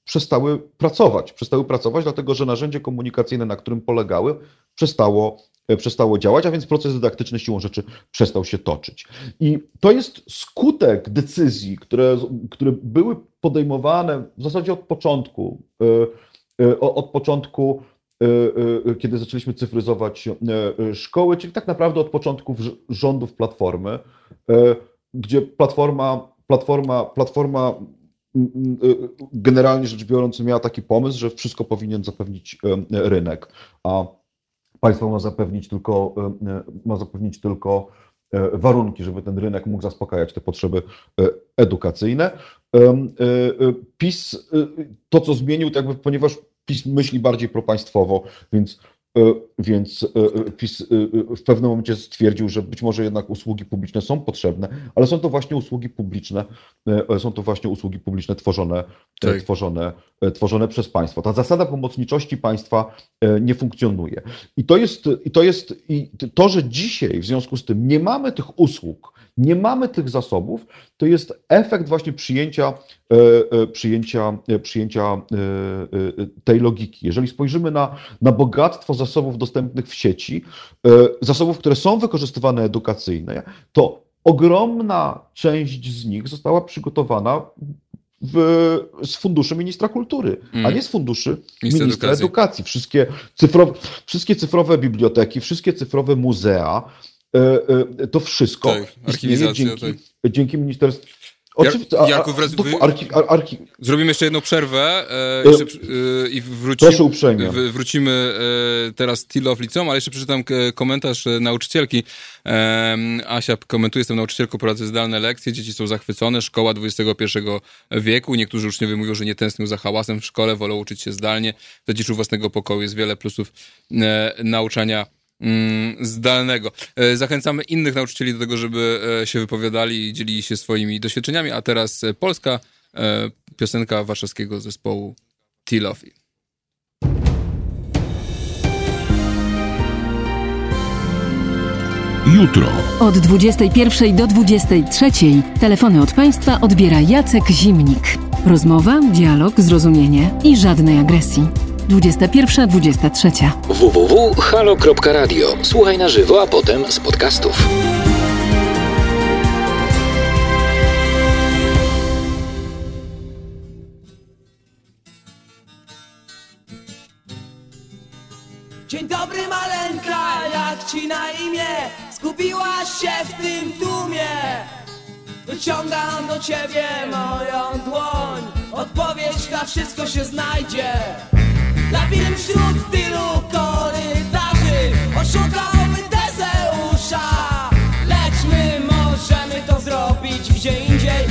przestały pracować. Przestały pracować, dlatego że narzędzie komunikacyjne, na którym polegały, przestało, przestało działać, a więc proces dydaktyczny siłą rzeczy przestał się toczyć. I to jest skutek decyzji, które, które były podejmowane w zasadzie od początku E, od początku, e, e, kiedy zaczęliśmy cyfryzować szkoły, czyli tak naprawdę od początków rządów Platformy, gdzie Platforma, Platforma, Platforma generalnie rzecz biorąc miała taki pomysł, że wszystko powinien zapewnić rynek, a państwo ma zapewnić tylko, ma zapewnić tylko warunki, żeby ten rynek mógł zaspokajać te potrzeby edukacyjne. PiS to, co zmienił, jakby, ponieważ PiS myśli bardziej propaństwowo, więc E, więc e, e, PiS w pewnym momencie stwierdził, że być może jednak usługi publiczne są potrzebne, ale są to właśnie usługi publiczne, są to właśnie usługi publiczne tworzone, tak. tworzone, tworzone przez państwo. Ta zasada pomocniczości państwa nie funkcjonuje. I to jest, i to jest i to, że dzisiaj w związku z tym nie mamy tych usług, nie mamy tych zasobów, to jest efekt właśnie przyjęcia, przyjęcia, przyjęcia tej logiki. Jeżeli spojrzymy na, na bogactwo zasobów dostępnych w sieci, e, zasobów, które są wykorzystywane edukacyjnie, to ogromna część z nich została przygotowana w, z funduszy ministra kultury, mm. a mhm. nie z funduszy ministra, ministra edukacji. edukacji. Wszystkie, cyfrowe, wszystkie cyfrowe biblioteki, wszystkie cyfrowe muzea, e, e, to wszystko tak, istnieje dzięki, tak. dzięki ministerstwu Oczywiście, wy... arki, arki... Zrobimy jeszcze jedną przerwę e, jeszcze, e, i wrócimy, Proszę uprzejmie. wrócimy e, teraz of Liceum, ale jeszcze przeczytam komentarz e, nauczycielki. E, Asia komentuje, jestem nauczycielką, prowadzę zdalne lekcje, dzieci są zachwycone, szkoła XXI wieku, niektórzy uczniowie mówią, że nie tęsknią za hałasem w szkole, wolą uczyć się zdalnie, zaciszu własnego pokoju, jest wiele plusów e, nauczania zdalnego. E, zachęcamy innych nauczycieli do tego, żeby e, się wypowiadali i dzielili się swoimi doświadczeniami, a teraz e, polska piosenka warszawskiego zespołu T-Lofi. Jutro. Od 21 do 23 telefony od Państwa odbiera Jacek Zimnik. Rozmowa, dialog, zrozumienie i żadnej agresji. 21-23. www.halo.radio. Słuchaj na żywo, a potem z podcastów. Dzień dobry maleńka, jak ci na imię? Zgubiłaś się w tym tłumie. Wyciągam do ciebie moją dłoń Odpowiedź na wszystko się znajdzie Labirynt wśród tylu korytarzy Oszukałby Tezeusza. Lecz my możemy to zrobić gdzie indziej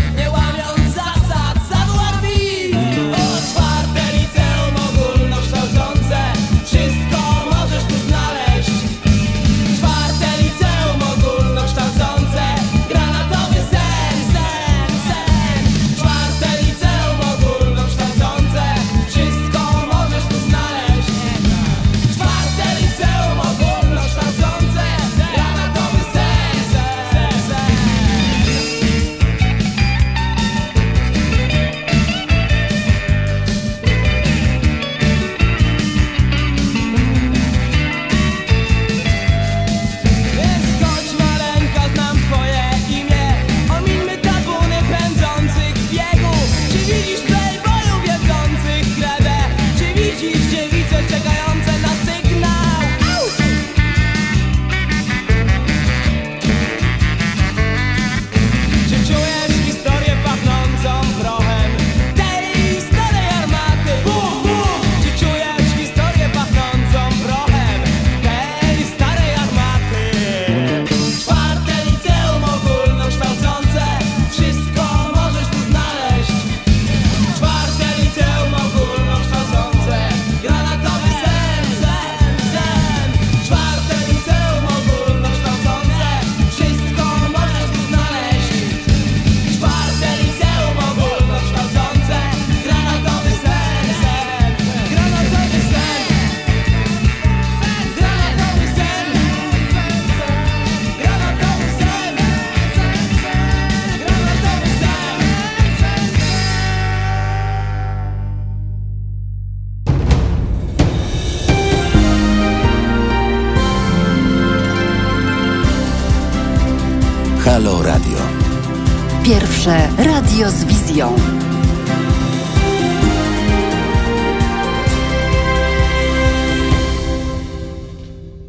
Radio z wizją.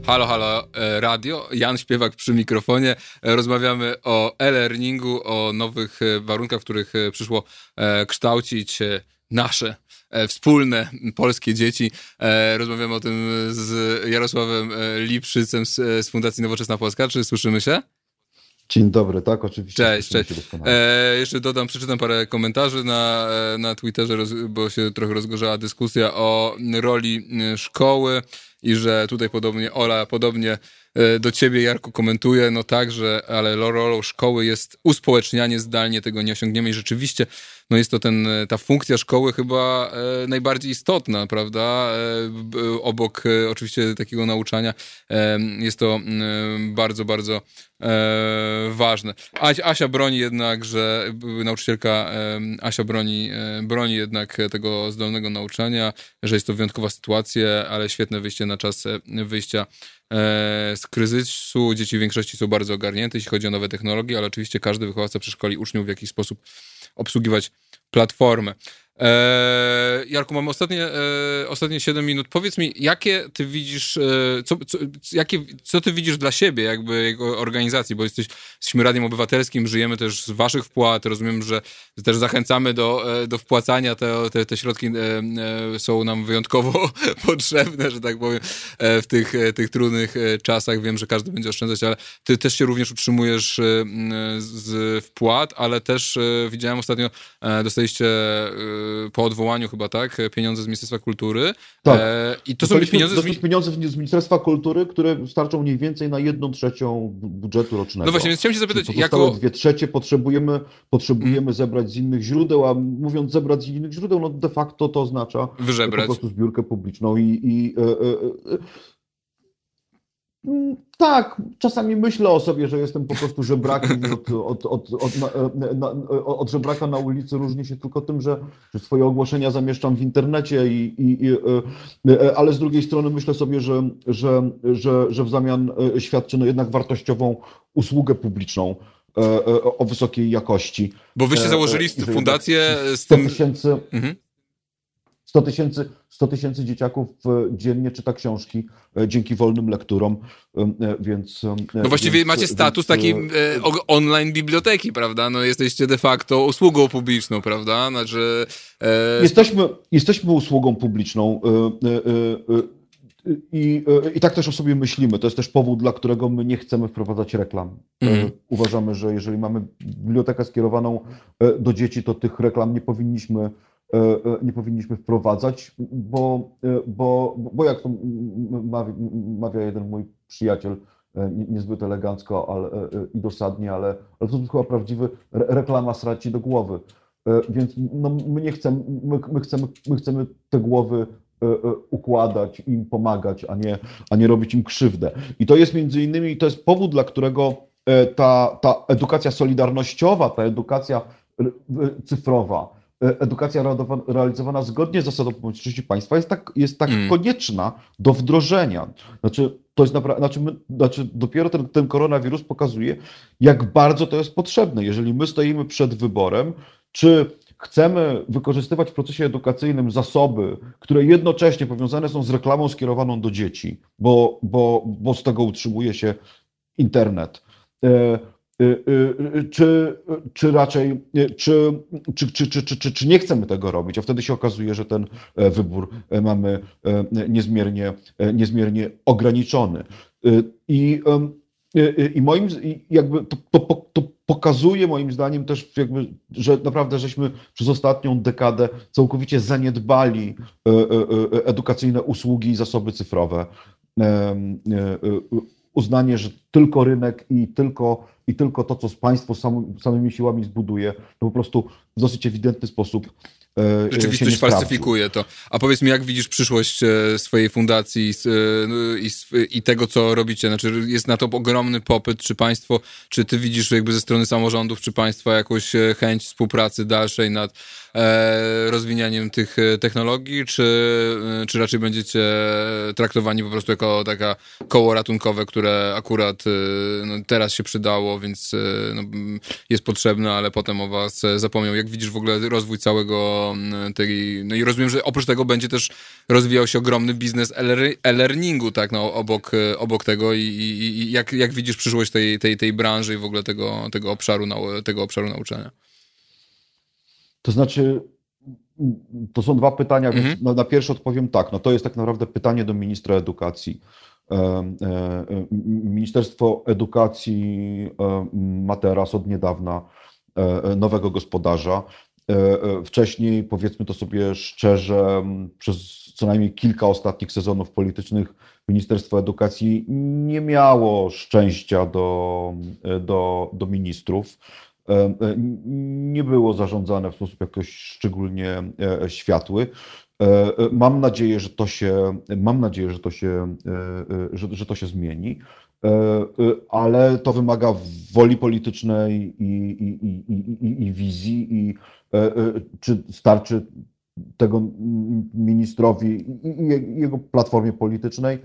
Halo, halo, e, radio. Jan Śpiewak przy mikrofonie. E, rozmawiamy o e-learningu, o nowych e, warunkach, w których przyszło kształcić nasze wspólne polskie dzieci. Rozmawiamy o tym z Jarosławem Lipszycem z Fundacji Nowoczesna Polska. Czy słyszymy się? Dzień dobry, tak, oczywiście. Cześć, cześć. E, jeszcze dodam, przeczytam parę komentarzy na, e, na Twitterze, bo się trochę rozgorzała dyskusja o roli szkoły i że tutaj podobnie Ola, podobnie do ciebie Jarku komentuje, no tak, że ale rolą szkoły jest uspołecznianie, zdalnie tego nie osiągniemy i rzeczywiście no jest to ten, ta funkcja szkoły chyba e, najbardziej istotna, prawda? E, obok e, oczywiście takiego nauczania jest to bardzo, bardzo ważne. Asia broni jednak, że nauczycielka Asia broni, broni jednak tego zdolnego nauczania, że jest to wyjątkowa sytuacja, ale świetne wyjście na czas wyjścia z kryzysu. Dzieci w większości są bardzo ogarnięte, jeśli chodzi o nowe technologie, ale oczywiście każdy wychowawca przeszkoli uczniów w jakiś sposób obsługiwać platformę. Eee, Jarku, mamy ostatnie, e, ostatnie 7 minut. Powiedz mi, jakie ty widzisz, e, co, co, jakie, co ty widzisz dla siebie, jakby jego organizacji, bo jesteś, jesteśmy radiem obywatelskim, żyjemy też z waszych wpłat, rozumiem, że też zachęcamy do, e, do wpłacania, te, te, te środki e, e, są nam wyjątkowo potrzebne, że tak powiem, e, w tych, tych trudnych czasach. Wiem, że każdy będzie oszczędzać, ale ty też się również utrzymujesz z wpłat, ale też widziałem ostatnio, dostaliście po odwołaniu chyba, tak, pieniądze z Ministerstwa Kultury. Tak. E, I to są pieniądze z... pieniądze z Ministerstwa Kultury, które starczą mniej więcej na jedną trzecią budżetu rocznego. No właśnie, więc chciałem się zapytać, jako... dwie trzecie potrzebujemy, potrzebujemy hmm. zebrać z innych źródeł, a mówiąc zebrać z innych źródeł, no de facto to oznacza Wyżebrać. po prostu zbiórkę publiczną i, i e, e, e Mm, tak, czasami myślę o sobie, że jestem po prostu żebrakiem od, od, od, od, na, od żebraka na ulicy różni się tylko tym, że, że swoje ogłoszenia zamieszczam w internecie, i, i, i, e, e, ale z drugiej strony myślę sobie, że, że, że, że w zamian e, świadczę no jednak wartościową usługę publiczną o wysokiej jakości. Bo wyście założyli fundację z tym... tysięcy... Mhm. 100 tysięcy 100 tysięcy dzieciaków e, dziennie czyta książki e, dzięki wolnym lekturom, e, więc... No właściwie więc, macie status więc, takiej online biblioteki, prawda? No jesteście de facto usługą publiczną, prawda? Znaczy... Jesteśmy, jesteśmy usługą publiczną i, I tak też o sobie myślimy. To jest też powód, dla którego my nie chcemy wprowadzać reklam. Mm. Uważamy, że jeżeli mamy bibliotekę skierowaną do dzieci, to tych reklam nie powinniśmy E, e, nie powinniśmy wprowadzać, bo, e, bo, bo jak to mawia jeden mój przyjaciel, niezbyt elegancko ale, i dosadnie, ale, ale to jest chyba prawdziwy reklama sraci do głowy. Więc no, my nie chcemy, my, my, chcemy, my chcemy te głowy układać, im pomagać, a nie, a nie robić im krzywdę. I to jest między innymi, to jest powód, dla którego ta, ta edukacja solidarnościowa, ta edukacja cyfrowa, E, edukacja realizowana zgodnie z zasadą publiczności państwa jest tak, jest tak mm. konieczna do wdrożenia. Znaczy, to jest naprawdę, znaczy, my, znaczy dopiero ten, ten koronawirus pokazuje, jak bardzo to jest potrzebne. Jeżeli my stoimy przed wyborem, czy chcemy wykorzystywać w procesie edukacyjnym zasoby, które jednocześnie powiązane są z reklamą skierowaną do dzieci, bo, bo, bo z tego utrzymuje się internet. E, czy, czy raczej, czy, czy, czy, czy, czy, czy nie chcemy tego robić, a wtedy się okazuje, że ten wybór mamy niezmiernie, niezmiernie ograniczony. I, i moim jakby to, to, to pokazuje moim zdaniem też jakby, że naprawdę żeśmy przez ostatnią dekadę całkowicie zaniedbali edukacyjne usługi i zasoby cyfrowe uznanie, że tylko rynek i tylko, i tylko to, co państwo sam, samymi siłami zbuduje, no po prostu w dosyć ewidentny sposób e, Rzeczywistość falsyfikuje to. A powiedz mi, jak widzisz przyszłość e, swojej fundacji e, i, i, tego, co robicie? Znaczy, jest na to ogromny popyt, czy państwo, czy ty widzisz jakby ze strony samorządów, czy państwa jakąś chęć współpracy dalszej nad rozwinianiem tych e, technologii, czy, e, czy raczej będziecie traktowani po prostu jako taka koło ratunkowe, które akurat no, teraz się przydało, więc no, jest potrzebne, ale potem o was zapomniał. Jak widzisz w ogóle rozwój całego tej... No i rozumiem, że oprócz tego będzie też rozwijał się ogromny biznes e-learningu, tak, no, obok, obok tego i, i, i jak, jak widzisz przyszłość tej, tej, tej branży i w ogóle tego, tego, obszaru, tego obszaru nauczania? To znaczy, to są dwa pytania, mhm. więc na, na pierwsze odpowiem tak. No to jest tak naprawdę pytanie do ministra edukacji. E, e, Ministerstwo Edukacji e, ma teraz od niedawna nowego gospodarza. Wcześniej, powiedzmy to sobie szczerze, przez co najmniej kilka ostatnich sezonów politycznych Ministerstwo Edukacji nie miało szczęścia do, do, do ministrów. E, e, nie było zarządzane w sposób jakoś szczególnie e, światły. Mam nadzieję, że to się, mam nadzieję, że to się, że, że to się zmieni, ale to wymaga woli politycznej i, i, i, i, i wizji i czy starczy tego ministrowi i jego platformie politycznej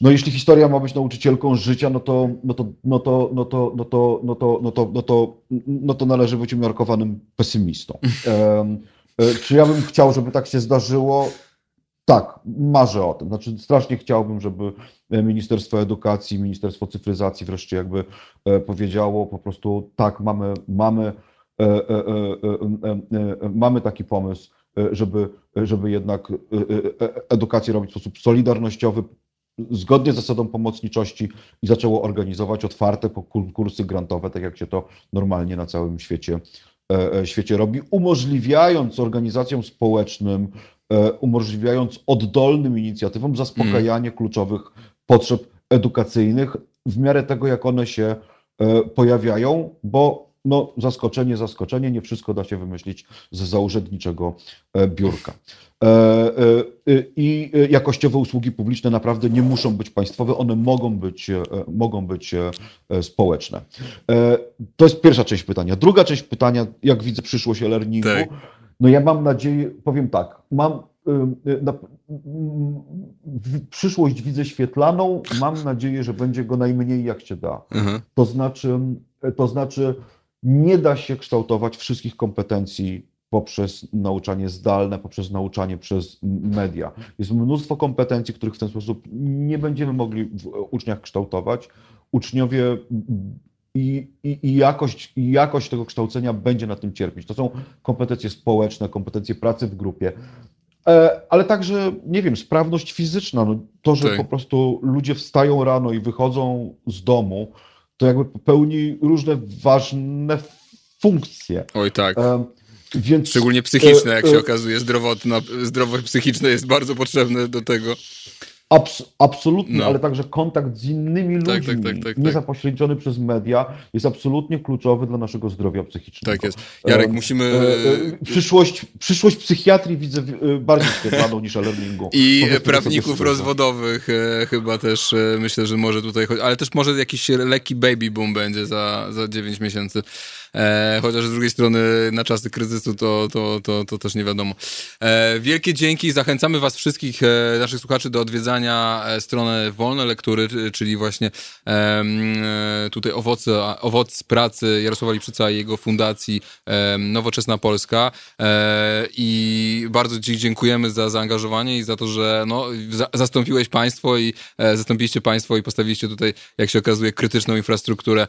no jeśli historia ma być nauczycielką życia, no to, no to, no to, no to, no to, no to, no to, no to, no to należy być umiarkowanym pesymistą. E, czy ja bym chciał, żeby tak się zdarzyło? Tak, marzę o tym. Znaczy, strasznie chciałbym, żeby Ministerstwo Edukacji, Ministerstwo Cyfryzacji wreszcie jakby e, powiedziało po prostu tak, mamy, mamy, e, mamy taki pomysł, żeby, żeby jednak edukację robić w sposób solidarnościowy, zgodnie z zasadą pomocniczości i zaczęło organizować otwarte konkursy grantowe, tak jak się to normalnie na całym świecie, e, e, świecie robi, umożliwiając organizacjom społecznym, e, umożliwiając oddolnym inicjatywom zaspokajanie kluczowych potrzeb edukacyjnych w miarę tego, jak one się pojawiają, bo no, zaskoczenie, zaskoczenie, nie wszystko da się wymyślić z zaurzędniczego biurka. E, e, I jakościowe usługi publiczne naprawdę nie muszą być państwowe, one mogą być, e, mogą być społeczne. To jest pierwsza część pytania. Druga część pytania, jak widzę przyszłość e-learningu, tak. no ja mam nadzieję, powiem tak, mam na, przyszłość widzę świetlaną, mam nadzieję, że będzie go najmniej jak się da. Mhm. To znaczy, to znaczy nie da się kształtować wszystkich kompetencji poprzez nauczanie zdalne, poprzez nauczanie przez media. Jest mnóstwo kompetencji, których w ten sposób nie będziemy mogli w uczniach kształtować. Uczniowie i, i, i, jakość, i jakość tego kształcenia będzie na tym cierpieć. To są kompetencje społeczne, kompetencje pracy w grupie, e, ale także, nie wiem, sprawność fizyczna. No, to, że tak. po prostu ludzie wstają rano i wychodzą z domu, to jakby pełni różne ważne funkcje. Oj tak. Więc, Szczególnie psychiczne, jak e, się e, okazuje, zdrowotna, zdrowość psychiczne jest bardzo potrzebne do tego. Abs absolutnie, no. ale także kontakt z innymi tak, ludźmi, tak, tak, tak, przez media, jest absolutnie kluczowy dla naszego zdrowia psychicznego. Tak jest. Jarek, musimy... E, e, przyszłość, przyszłość psychiatrii widzę bardziej świetlaną niż e-learningu. I prawników rozwodowych e, chyba też e, myślę, że może tutaj chodzić, ale też może jakiś lekki baby boom będzie za, za 9 miesięcy. E, chociaż z drugiej strony na czasy kryzysu to, to, to, to też nie wiadomo. E, wielkie dzięki, zachęcamy was wszystkich, e, naszych słuchaczy do odwiedzania strony Wolne Lektury, czyli właśnie tutaj owoce, owoc pracy Jarosława Lipszyca i jego fundacji Nowoczesna Polska i bardzo ci dziękujemy za zaangażowanie i za to, że no, za, zastąpiłeś państwo i zastąpiliście państwo i postawiliście tutaj, jak się okazuje, krytyczną infrastrukturę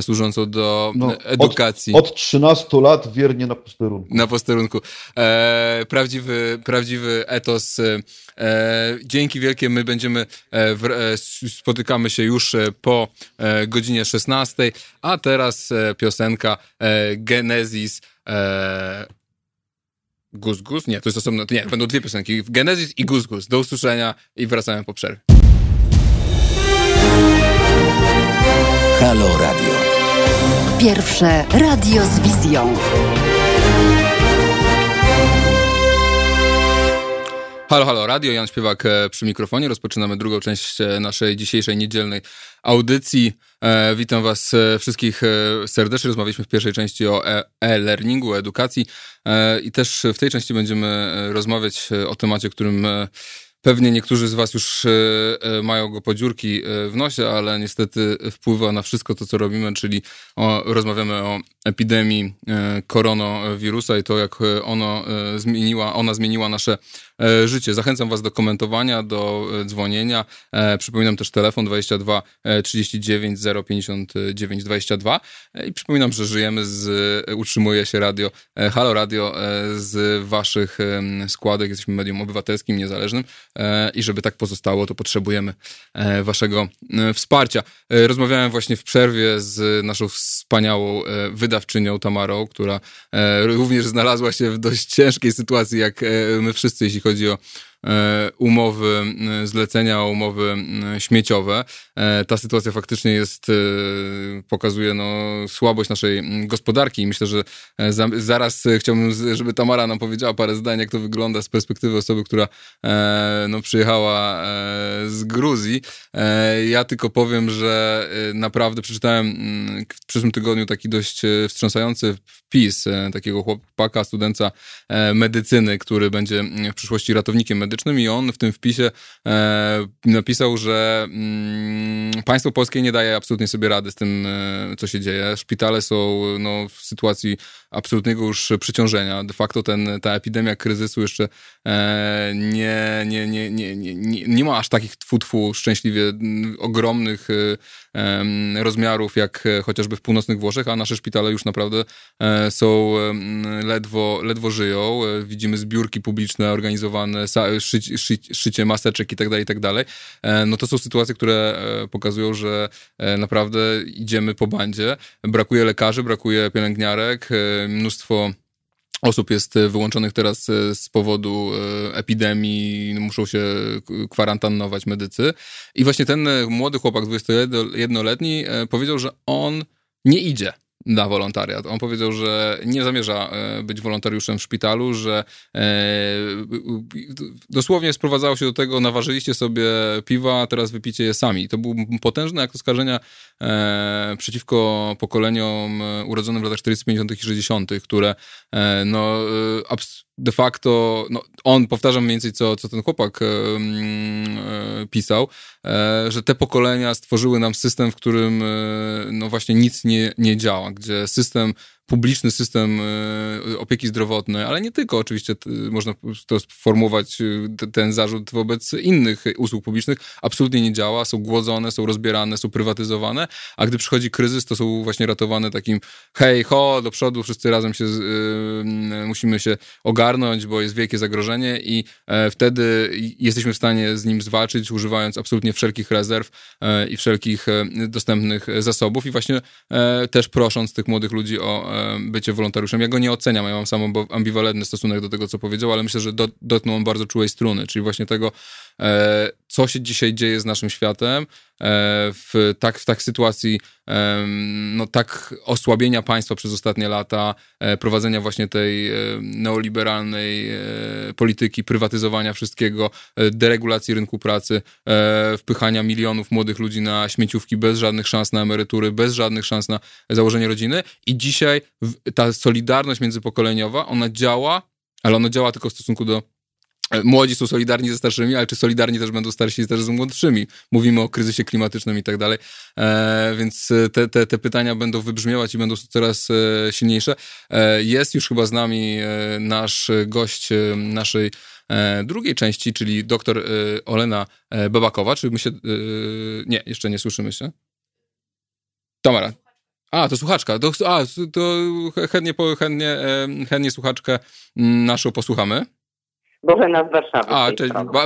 służącą do no, edukacji. Od, od 13 lat wiernie na posterunku. Na posterunku. E, prawdziwy, prawdziwy etos. E, dzięki wielkie my będziemy, e, w, e, spotykamy się już e, po e, godzinie 16, a teraz piosenka Genesis Gus Gus? Nie, to jest osobno, nie, będą dwie piosenki. Genesis i Gus Gus. Do usłyszenia i wracamy po przerwie. Halo Radio. Pierwsze radio z wizją. Halo, halo, radio, Jan Śpiewak e, przy mikrofonie. Rozpoczynamy drugą część e, naszej dzisiejszej niedzielnej audycji. E, witam was wszystkich serdecznie. Rozmawialiśmy w pierwszej części o e-learningu, e edukacji i też w tej części będziemy rozmawiać o temacie, którym Pewnie niektórzy z Was już e, e, mają go podziurki e, w nosie, ale niestety wpływa na wszystko to, co robimy, czyli o, rozmawiamy o epidemii koronawirusa i to, jak ono zmieniła, ona zmieniła nasze życie. Zachęcam Was do komentowania, do dzwonienia. Przypominam też telefon 22 39 059 22 i przypominam, że żyjemy z, utrzymuje się radio, Halo Radio z Waszych składek. Jesteśmy medium obywatelskim, niezależnym. E, i żeby tak pozostało, to potrzebujemy e, waszego e, wsparcia. Rozmawiałem właśnie w przerwie z naszą wspaniałą wydawczynią Tamarą, która również znalazła się w dość ciężkiej sytuacji, jak my wszyscy, jeśli chodzi o umowy e, zlecenia, umowy e, śmieciowe. Ta sytuacja faktycznie jest, pokazuje no, słabość naszej gospodarki i myślę, że zaraz chciałbym, żeby Tamara nam powiedziała parę zdań, jak to wygląda z perspektywy osoby, która no, przyjechała z Gruzji. Ja tylko powiem, że naprawdę przeczytałem w przyszłym tygodniu taki dość wstrząsający wpis takiego chłopaka, studenca medycyny, który będzie w przyszłości ratownikiem medycznym medycznym i on w tym wpisie e, napisał, że mm, państwo polskie nie daje absolutnie sobie rady z tym, e, co się dzieje. Szpitale są no, w sytuacji absolutnego już przeciążenia. De facto ten, ta epidemia kryzysu jeszcze e, nie, nie, nie, nie, nie, nie, ma aż takich tfu, szczęśliwie ogromnych e, rozmiarów jak chociażby w północnych Włoszech, a nasze szpitale już naprawdę e, są ledwo, ledwo żyją. E, widzimy zbiórki publiczne organizowane, szycie, szycie maseczek tak dalej, tak. E, no to są sytuacje, które e, pokazują, że naprawdę idziemy po bandzie. Brakuje lekarzy, brakuje pielęgniarek, mnóstwo osób jest wyłączonych teraz z powodu epidemii, muszą się kwarantannować medycy. I właśnie ten młody chłopak, 21-letni, powiedział, że on nie idzie na wolontariat. On powiedział, że nie zamierza e, być wolontariuszem w szpitalu, że e, dosłownie sprowadzało się do tego, naważyliście sobie piwa, teraz wypicie je sami. To był potężny akt oskarżenia e, przeciwko pokoleniom urodzonym w latach 40, 50 i 60., które no, de facto, no, on, powtarzam mniej więcej, co, co ten chłopak e, e, pisał, e, że te pokolenia stworzyły nam system, w którym e, no właśnie nic nie, nie działa, gdzie system publiczny system e, opieki zdrowotnej, ale nie tylko, oczywiście można to sformułować e, ten zarzut wobec innych usług publicznych, absolutnie nie działa, są głodzone, są rozbierane, są prywatyzowane, a gdy przychodzi kryzys, to są właśnie ratowane takim hej, ho, do przodu, wszyscy razem się, yy, musimy się ogarnąć, bo jest wielkie zagrożenie i wtedy jesteśmy w stanie z nim zwalczyć, używając absolutnie wszelkich rezerw i wszelkich dostępnych zasobów. I właśnie też prosząc tych młodych ludzi o bycie wolontariuszem. Ja go nie oceniam, ja mam sam ambiwalentny stosunek do tego, co powiedział, ale myślę, że do, dotknął on bardzo czułej struny, czyli właśnie tego, co się dzisiaj dzieje z naszym światem, w tak, w tak sytuacji no, tak osłabienia państwa przez ostatnie lata, prowadzenia właśnie tej neoliberalnej polityki, prywatyzowania wszystkiego, deregulacji rynku pracy, wpychania milionów młodych ludzi na śmieciówki bez żadnych szans na emerytury, bez żadnych szans na założenie rodziny. I dzisiaj ta solidarność międzypokoleniowa, ona działa, ale ona działa tylko w stosunku do e, Młodzi są solidarni ze starszymi, ale czy solidarni też będą starsi też z młodszymi? Mówimy o kryzysie klimatycznym i tak dalej, e, więc te, te, te pytania będą wybrzmiewać i będą coraz e, silniejsze. E, jest już chyba z nami nasz gość naszej drugiej części, czyli doktor Olena Babakowa. Czy my się... Nie, jeszcze nie słyszymy się. Tamara, a, to słuchaczka. To, a, to chętnie, chętnie, chętnie słuchaczkę mm, naszą posłuchamy. Bożena z Warszawy. A, cześć. Ba,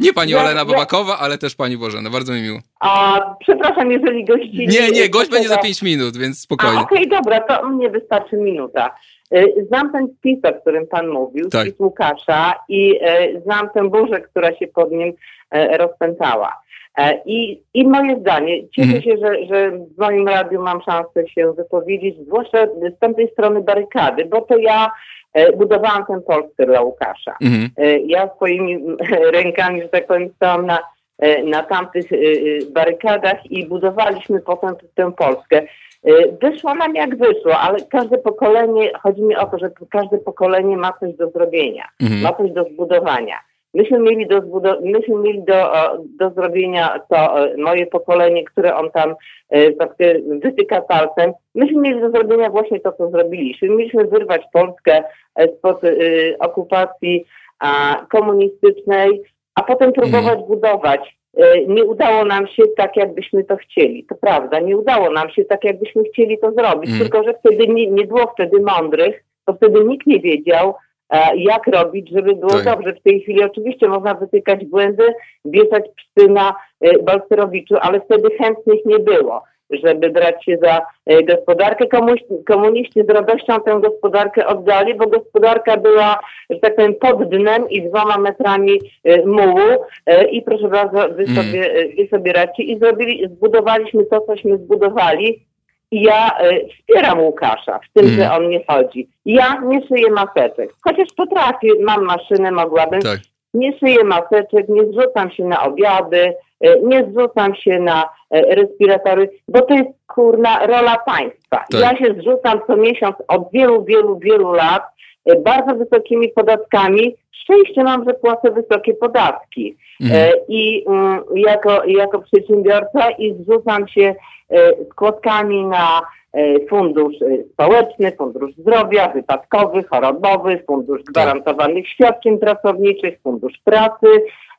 nie pani ja, Olena Babakowa, ja... ale też pani Bożena. Bardzo mi miło. A, przepraszam, jeżeli gości... Nie, nie, gość będzie za pięć minut, więc spokojnie. Okej, okay, dobra, to mnie wystarczy minuta. Y, znam ten spis, o którym pan mówił, tak. spis Łukasza i y, znam tę burzę, która się pod nim y, rozpętała. E, I, I moje zdanie, cieszę mhm. się, że, że w moim radiu mam szansę się wypowiedzieć, zwłaszcza z tamtej strony barykady, bo to ja e, budowałam tę Polskę dla Łukasza. Mhm. E, ja swoimi rękami, że tak powiem, stałam na, na tamtych barykadach i budowaliśmy potem tę Polskę. Wyszło nam jak wyszło, ale każde pokolenie, chodzi mi o to, że każde pokolenie ma coś do zrobienia, mhm. ma coś do zbudowania. Myśmy mieli do, myśmy mieli do, do zrobienia to e, moje pokolenie, które on tam e, wytyka palcem. Myśmy mieli do zrobienia właśnie to, co zrobiliśmy. Mieliśmy wyrwać Polskę e, spod okupacji komunistycznej, a potem próbować mm. budować. Nie udało nam się tak, jakbyśmy to chcieli. To prawda, nie udało nam się tak, jakbyśmy chcieli to zrobić. Mm. Tylko, że wtedy nie, nie było wtedy mądrych, to wtedy nikt nie wiedział, E, jak robić, żeby było tak. dobrze. W tej chwili oczywiście można wytykać błędy, wieszać psy na e, Balcerowiczu, ale wtedy chętnych nie było, żeby brać się za e, gospodarkę. Komuś, komuniści z radością tę gospodarkę oddali, bo gospodarka była, że tak powiem, pod dnem i dwoma metrami mułu i proszę bardzo, wy mm. sobie, wy sobie radźcie i zrobili, zbudowaliśmy to, cośmy zbudowali ja y, wspieram Łukasza w tym, mm. że on nie chodzi. Ja nie szyję maseczek. Chociaż potrafię, mam maszynę, mogłabym. Tak. Nie szyję maseczek, nie zrzucam się na obiady, y, nie zrzucam się na y, respiratory, bo to jest kurna rola państwa. Tak. Ja się zrzucam co miesiąc od wielu, wielu, wielu lat bardzo wysokimi podatkami. Szczęście mam, że płacę wysokie podatki. Mm. I jako, jako przedsiębiorca i zrzucam się składkami e, na e, fundusz e, społeczny, fundusz zdrowia, wypadkowy, chorobowy, fundusz tak. gwarantowanych świadczeń pracowniczych, fundusz pracy,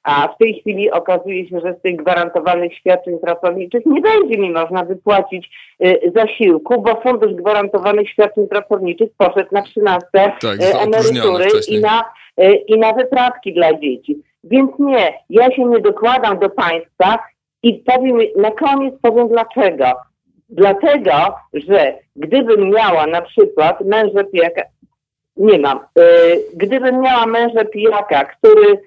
a w tej chwili okazuje się, że z tych gwarantowanych świadczeń pracowniczych nie będzie mi można wypłacić zasiłku, bo fundusz gwarantowanych świadczeń pracowniczych poszedł na 13 tak, emerytury i na, i na wyprawki dla dzieci. Więc nie, ja się nie dokładam do państwa, i powiem, na koniec powiem dlaczego. Dlatego, że gdybym miała na przykład męża pijaka, nie mam, yy, gdybym miała męża pijaka, który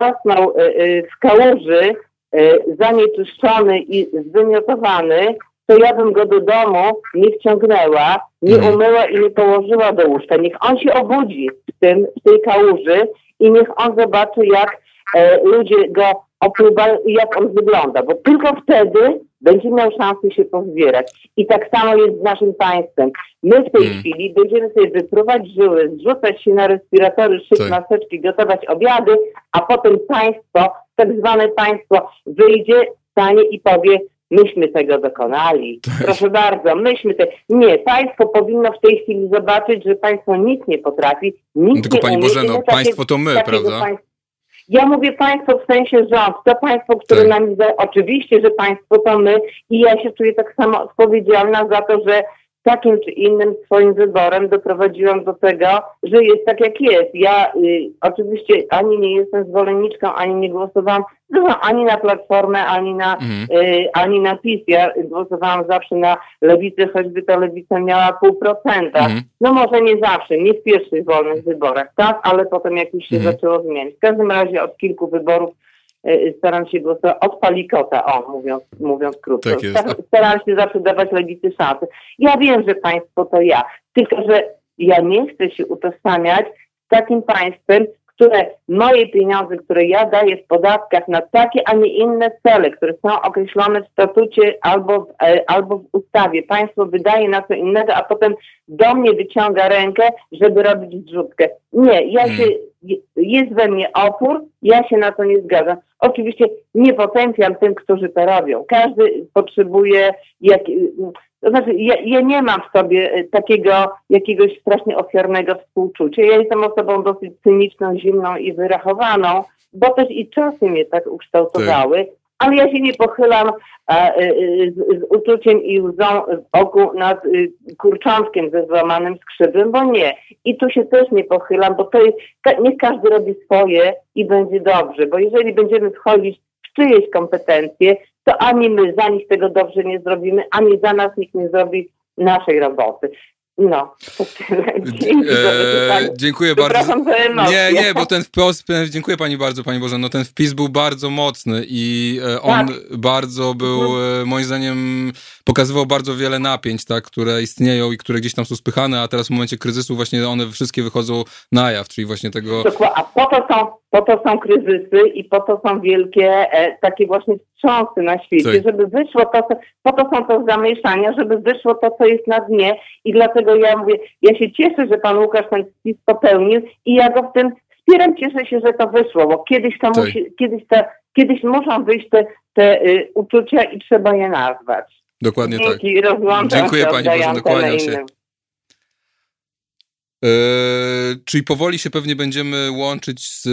zasnął yy, w kałuży, yy, zanieczyszczony i zwymiotowany, to ja bym go do domu nie wciągnęła, nie mhm. umyła i nie położyła do łóżka. Niech on się obudzi w, tym, w tej kałuży i niech on zobaczy, jak e, ludzie go opływa, jak on wygląda, bo tylko wtedy będzie miał szansę się pozbierać. I tak samo jest z naszym państwem. My w tej hmm. chwili będziemy sobie wypruwać żyły, zrzucać się na respiratory, szyć tak. maseczki, gotować obiady, a potem państwo, tak zwane państwo, wyjdzie, stanie i powie, myśmy tego dokonali. Tak. Proszę bardzo, myśmy te... Nie, państwo powinno w tej chwili zobaczyć, że państwo nic nie potrafi, nic Tylko nie Pani umie, Bożeno, państwo to my, prawda? Państwa ja mówię państwo w sensie rząd, to państwo, które tak. nam, oczywiście, że państwo to my i ja się czuję tak samo odpowiedzialna za to, że takim czy innym swoim wyborem doprowadziłam do tego, że jest tak jak jest. Ja y, oczywiście ani nie jestem zwolenniczką, ani nie głosowałam no, ani na Platformę, ani na, mhm. y, ani na PiS. Ja głosowałam zawsze na Lewicę, choćby ta Lewica miała pół procenta. Mhm. No może nie zawsze, nie w pierwszych wolnych wyborach, tak, ale potem jakoś się mhm. zaczęło zmieniać. W każdym razie od kilku wyborów staram się głosować od palikota, o, mówiąc, mówiąc krótko. Tak jest. Staram się zawsze dawać lewicy szansę. Ja wiem, że państwo to ja, tylko że ja nie chcę się utożsamiać z takim państwem, które moje pieniądze, które ja daję w podatkach na takie, a nie inne cele, które są określone w statucie albo w, e, albo w ustawie, państwo wydaje na co innego, a potem do mnie wyciąga rękę, żeby robić zrzutkę. Nie, ja hmm. się, jest we mnie opór, ja się na to nie zgadzam. Oczywiście nie potępiam tym, którzy to robią. Każdy potrzebuje jak, to znaczy, ja, ja, nie mam w sobie e, takiego jakiegoś strasznie ofiarnego współczucia. Ja jestem osobą dosyć cyniczną, zimną i wyrachowaną, bo też i czasy mnie tak ukształtowały, tak. Ale ja się nie pochylam a, e, e, z, z, uczuciem i łzą w oku nad kurczątkiem ze złamanym skrzydłem, bo nie. I tu się też nie pochylam, bo to jest, niech każdy robi swoje i będzie dobrze, bo jeżeli będziemy wchodzić w czyjeś kompetencje, to ani my za nich tego dobrze nie zrobimy, ani za nas nikt nie zrobi naszej roboty. No, to tyle. Eee, dziękuję bardzo. Nie, nie, bo ten wpis, dziękuję pani bardzo, pani Boże, no ten wpis był bardzo mocny i e, on tak. bardzo był, mhm. E, moim zdaniem, pokazywał bardzo wiele napięć, tak, które istnieją i które gdzieś tam są spychane, a teraz w momencie kryzysu właśnie one wszystkie wychodzą na jaw, czyli właśnie tego... A po to są, po to są kryzysy i po to są wielkie e, takie właśnie wstrząsy na świecie, tak. żeby wyszło to, po to są to zamieszania, żeby wyszło to, co jest na dnie i dlatego ja mówię, ja się cieszę, że pan Łukasz ten spis popełnił i ja go w tym wspieram, cieszę się, że to wyszło, bo kiedyś to tak. musi, kiedyś te, kiedyś muszą wyjść te, te y, uczucia i trzeba je nazwać. Dokładnie Dzięki, tak. Dziękuję Pani Boże, kłaniam się. E, czyli powoli się pewnie będziemy łączyć z e,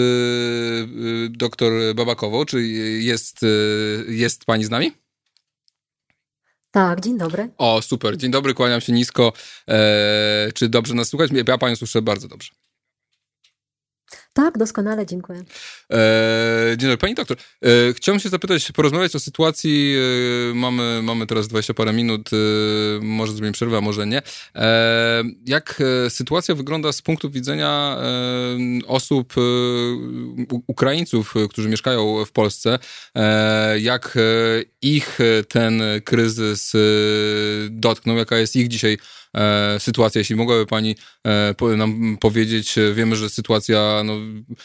doktor Babakową. Czy jest, e, jest pani z nami? Tak, dzień dobry. O, super. Dzień dobry, kłaniam się nisko. E, czy dobrze nas słuchać? Ja panią słyszę bardzo dobrze. Tak, doskonale, dziękuję. E, dzień dobry, pani doktor. E, chciałbym się zapytać, porozmawiać o sytuacji. E, mamy, mamy teraz 20 parę minut, e, może zrobimy przerwę, a może nie. E, jak e, sytuacja wygląda z punktu widzenia osób, Ukraińców, którzy mieszkają w Polsce? jak ich ten kryzys dotknął? Jaka jest ich dzisiaj e, sytuacja. Jeśli mogłaby Pani e, nam powiedzieć, e, wiemy, że sytuacja no,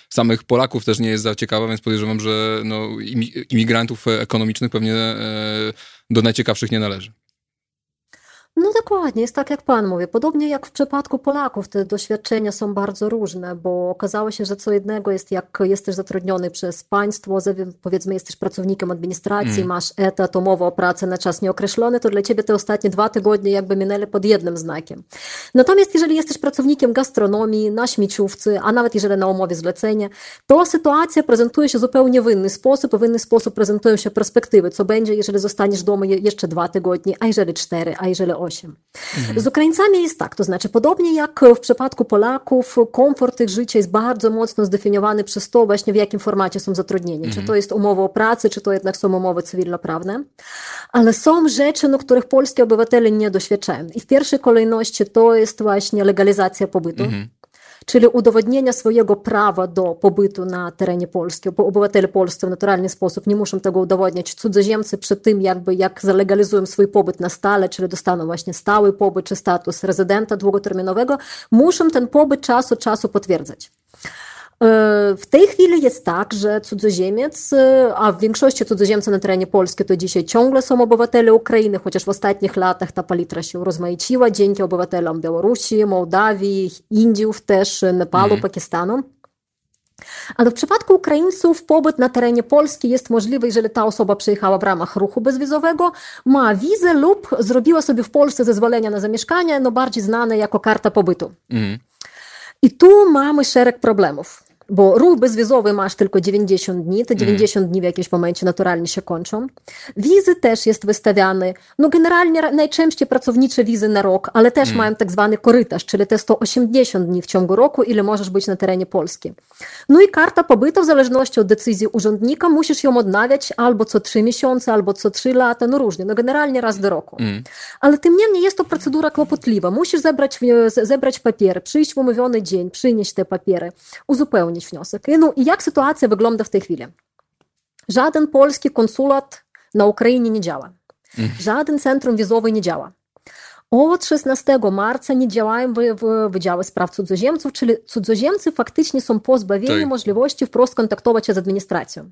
samych Polaków też nie jest za ciekawa, więc podejrzewam, że no, imigrantów ekonomicznych pewnie e, do najciekawszych nie należy. No dokładnie, jest tak jak Pan mówi. Podobnie jak w przypadku Polaków, te doświadczenia są bardzo różne, bo okazało się, że co jednego jest, jak jesteś zatrudniony przez państwo, powiedzmy jesteś pracownikiem administracji, mm. masz etat, umowę o pracę na czas nieokreślony, to dla Ciebie te ostatnie dwa tygodnie jakby minęły pod jednym znakiem. Natomiast jeżeli jesteś pracownikiem gastronomii, na śmieciówce, a nawet jeżeli na umowie zlecenia, to sytuacja prezentuje się zupełnie w inny sposób, w inny sposób prezentują się perspektywy, co będzie, jeżeli zostaniesz doma jeszcze dwa tygodnie, a jeżeli cztery, a jeżeli osiem. Mhm. Z Ukraińcami jest tak, to znaczy podobnie jak w przypadku Polaków, komfort ich życia jest bardzo mocno zdefiniowany przez to właśnie w jakim formacie są zatrudnieni. Mhm. Czy to jest umowa o pracy, czy to jednak są umowy cywilnoprawne. Ale są rzeczy, no, których polskie obywatele nie doświadczają. I w pierwszej kolejności to jest właśnie legalizacja pobytu. Mhm czyli udowodnienia swojego prawa do pobytu na terenie Polski, bo obywatele polscy w naturalny sposób nie muszą tego udowodniać. Cudzoziemcy przy tym jakby jak zalegalizują swój pobyt na stale, czyli dostaną właśnie stały pobyt czy status rezydenta długoterminowego, muszą ten pobyt czasu czasu potwierdzać. W tej chwili jest tak, że cudzoziemiec, a w większości cudzoziemcy na terenie Polski to dzisiaj ciągle są obywatele Ukrainy, chociaż w ostatnich latach ta palitra się rozmaiciła dzięki obywatelom Białorusi, Mołdawii, Indiów też, Nepalu, mm. Pakistanu. Ale w przypadku Ukraińców pobyt na terenie Polski jest możliwy, jeżeli ta osoba przyjechała w ramach ruchu bezwizowego, ma wizę lub zrobiła sobie w Polsce zezwolenie na zamieszkanie, no bardziej znane jako karta pobytu. Mm. I tu mamy szereg problemów bo ruch bezwizowy masz tylko 90 dni, te 90 mm. dni w jakimś momencie naturalnie się kończą. Wizy też jest wystawiany, no generalnie najczęściej pracownicze wizy na rok, ale też mm. mają tak zwany korytarz, czyli te 180 dni w ciągu roku, ile możesz być na terenie Polski. No i karta pobytu w zależności od decyzji urzędnika musisz ją odnawiać albo co 3 miesiące, albo co 3 lata, no różnie, no generalnie raz do roku. Mm. Ale tym niemniej jest to procedura kłopotliwa. Musisz zebrać, zebrać papiery, przyjść w umówiony dzień, przynieść te papiery, uzupełnić wniosek. No i jak sytuacja wygląda w tej chwili? Żaden polski konsulat na Ukrainie nie działa. Mhm. Żaden centrum wizowy nie działa. Od 16 marca nie działają Wydziały Spraw Cudzoziemców, czyli cudzoziemcy faktycznie są pozbawieni tak. możliwości wprost kontaktować się z administracją.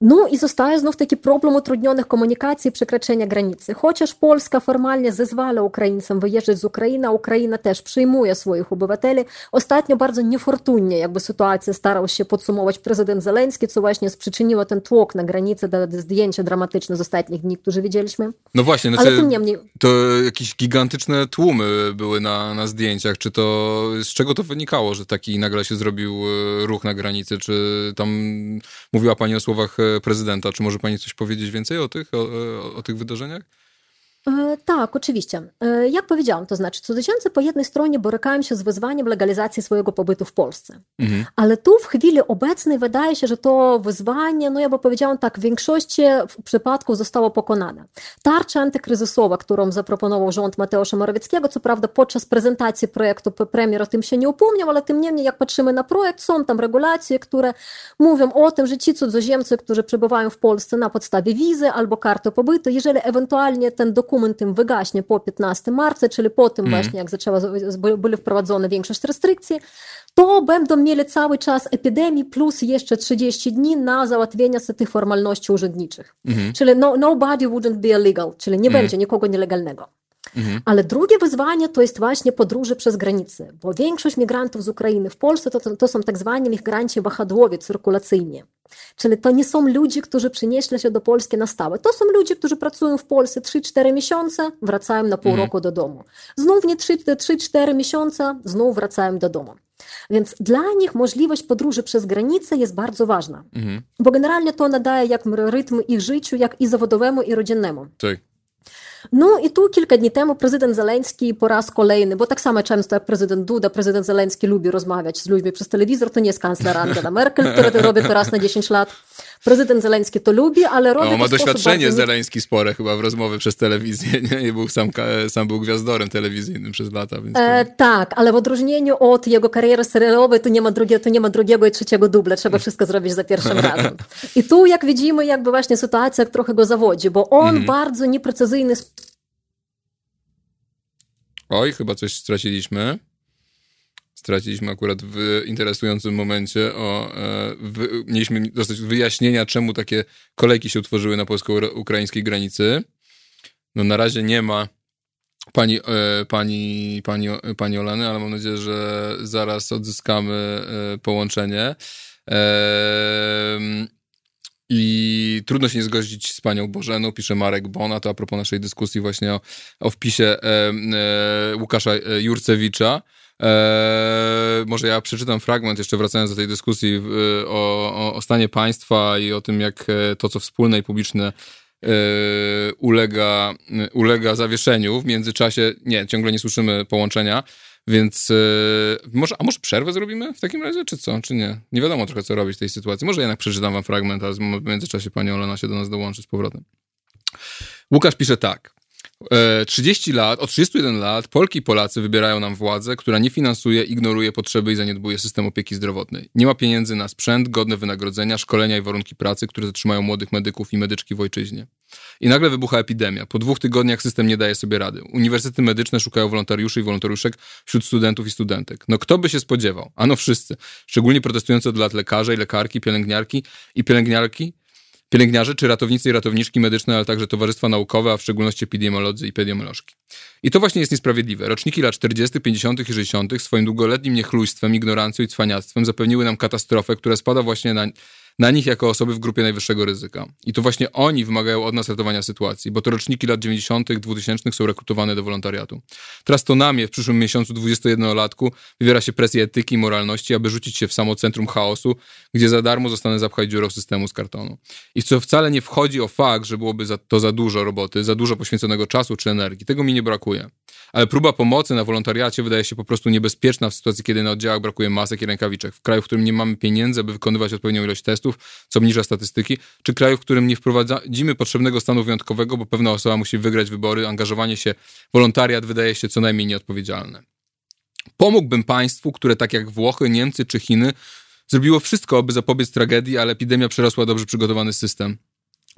Ну і zostaje znów taki problem utrudnionych komunikacji, przekroczenia granicy. Chociaż Polska formalnie zezwala Ukraińcom wyjeżdżać z Ukrainy, a Ukraina też przyjmuje swoich obywateli. Ostatnio bardzo niefortunnie jakby sytuację starał się podsumować prezydent Zeleński, co właśnie przyczyniło ten tłok na granicy, do zdjęcia dramatyczne z ostatnich dni, które widzieliśmy. No właśnie, znaczy, Ale tym niemniej... to jakieś gigantyczne tłumy były na, na zdjęciach. Czy to, z czego to wynikało, że taki nagle się zrobił e, ruch na granicy? Czy tam mówiła pani o słowach e, prezydenta. Czy może pani coś powiedzieć więcej o tych, o, o tych wydarzeniach? Tak, oczywiście. Jak powiedziałam, to znaczy cudzoziemcy po jednej stronie borykają się z wyzwaniem legalizacji swojego pobytu w Polsce. Mhm. Ale tu w chwili obecnej wydaje się, że to wyzwanie, no ja bym powiedziałam tak, w większości przypadków zostało pokonane. Tarcza antykryzysowa, którą zaproponował rząd Mateusza Morawieckiego, co prawda podczas prezentacji projektu premier o tym się nie upomniał, ale tym niemniej jak patrzymy na projekt, są tam regulacje, które mówią o tym, że ci cudzoziemcy, którzy przebywają w Polsce na podstawie wizy albo karty pobytu, jeżeli ewentualnie ten dokument dokument tym wygaśnie po 15 marca, czyli po tym mm. właśnie, jak zaczęła, były wprowadzone większość restrykcji, to będą mieli cały czas epidemii plus jeszcze 30 dni na załatwienie tych formalności urzędniczych. Mm. Czyli no, nobody wouldn't be illegal, czyli nie mm. będzie nikogo nielegalnego. Mhm. Ale drugie wyzwanie to jest właśnie podróże przez granicę, bo większość migrantów z Ukrainy w Polsce to, to, to są tak zwani migranci wahadłowie cyrkulacyjni. Czyli to nie są ludzie, którzy przynieśli się do Polski na stałe. To są ludzie, którzy pracują w Polsce 3-4 miesiące, wracają na pół mhm. roku do domu. Znów nie 3-4 miesiące, znów wracają do domu. Więc dla nich możliwość podróży przez granicę jest bardzo ważna, mhm. bo generalnie to nadaje jak rytm ich życiu, jak i zawodowemu, i rodzinnemu. Tak. I tu kilka dni temu prezydent Zeleński po raz kolejny, bo tak samo często jak prezydent Duda, prezydent Zeleński lubi rozmawiać z ludźmi przez telewizor, to nie jest kancler Angela Merkel, która to robi to raz na 10 lat. Prezydent Zeleński to lubi, ale robi no, ma doświadczenie bardzo... Zeleński spore chyba w rozmowy przez telewizję, nie? I był sam, sam był gwiazdorem telewizyjnym przez lata. Więc e, tak, ale w odróżnieniu od jego kariery serialowej to nie ma, drugie, to nie ma drugiego i trzeciego dubla, trzeba wszystko zrobić za pierwszym razem. I tu jak widzimy jakby właśnie sytuacja trochę go zawodzi, bo on mm. bardzo nieprecyzyjny Oj, chyba coś straciliśmy straciliśmy akurat w interesującym momencie. O, e, w, mieliśmy dostać wyjaśnienia, czemu takie kolejki się utworzyły na polsko-ukraińskiej granicy. No na razie nie ma pani, e, pani, pani, pani Olany, ale mam nadzieję, że zaraz odzyskamy e, połączenie. I trudno się nie zgodzić z panią Bożeną, pisze Marek Bona, to a propos naszej dyskusji właśnie o, o wpisie Łukasza Jurcewicza. Eee, może ja przeczytam fragment, jeszcze wracając do tej dyskusji e, o, o, o stanie państwa i o tym, jak e, to, co wspólne i publiczne e, ulega, ulega zawieszeniu. W międzyczasie, nie, ciągle nie słyszymy połączenia, więc może, a może przerwę zrobimy w takim razie, czy co, czy nie? Nie wiadomo trochę, co robić w tej sytuacji. Może jednak przeczytam wam fragment, a w międzyczasie pani Olena się do nas dołączy z powrotem. Łukasz pisze tak. 30 e, lat, od 31 lat Polki i Polacy wybierają nam władzę, która nie finansuje, ignoruje potrzeby i zaniedbuje system opieki zdrowotnej. Nie ma pieniędzy na sprzęt, godne wynagrodzenia, szkolenia i warunki pracy, które zatrzymają młodych medyków i medyczki w ojczyźnie. I nagle wybucha epidemia. Po dwóch tygodniach system nie daje sobie rady. Uniwersytety medyczne szukają wolontariuszy i wolontariuszek wśród studentów i studentek. No kto by się spodziewał? Ano wszyscy. Szczególnie protestujące od lat lekarze i lekarki, pielęgniarki i pielęgniarki pielęgniarze czy ratownicy i ratowniczki medyczne, ale także towarzystwa naukowe, a w szczególności epidemiolodzy i epidemiolożki. I to właśnie jest niesprawiedliwe. Roczniki lat 40., 50. i 60. swoim długoletnim niechlujstwem, ignorancją i cwaniactwem zapewniły nam katastrofę, która spada właśnie na na nich jako osoby w grupie najwyższego ryzyka. I to właśnie oni wymagają od nas ratowania sytuacji, bo to roczniki lat 90., 2000 są rekrutowane do wolontariatu. Teraz to na mnie w przyszłym miesiącu 21-latku wywiera się presja etyki i moralności, aby rzucić się w samo centrum chaosu, gdzie za darmo zostanę zapchać dziurą systemu z kartonu. I co wcale nie wchodzi o fakt, że byłoby to za dużo roboty, za dużo poświęconego czasu czy energii. Tego mi nie brakuje. Ale próba pomocy na wolontariacie wydaje się po prostu niebezpieczna w sytuacji, kiedy na oddziałach brakuje masek i rękawiczek. W kraju, w którym nie mamy pieniędzy, aby wykonywać odpowiednią ilość testów, co obniża statystyki, czy kraju, w którym nie wprowadzimy potrzebnego stanu wyjątkowego, bo pewna osoba musi wygrać wybory, angażowanie się, wolontariat wydaje się co najmniej nieodpowiedzialne. Pomógłbym państwu, które tak jak Włochy, Niemcy czy Chiny zrobiło wszystko, aby zapobiec tragedii, ale epidemia przerosła dobrze przygotowany system.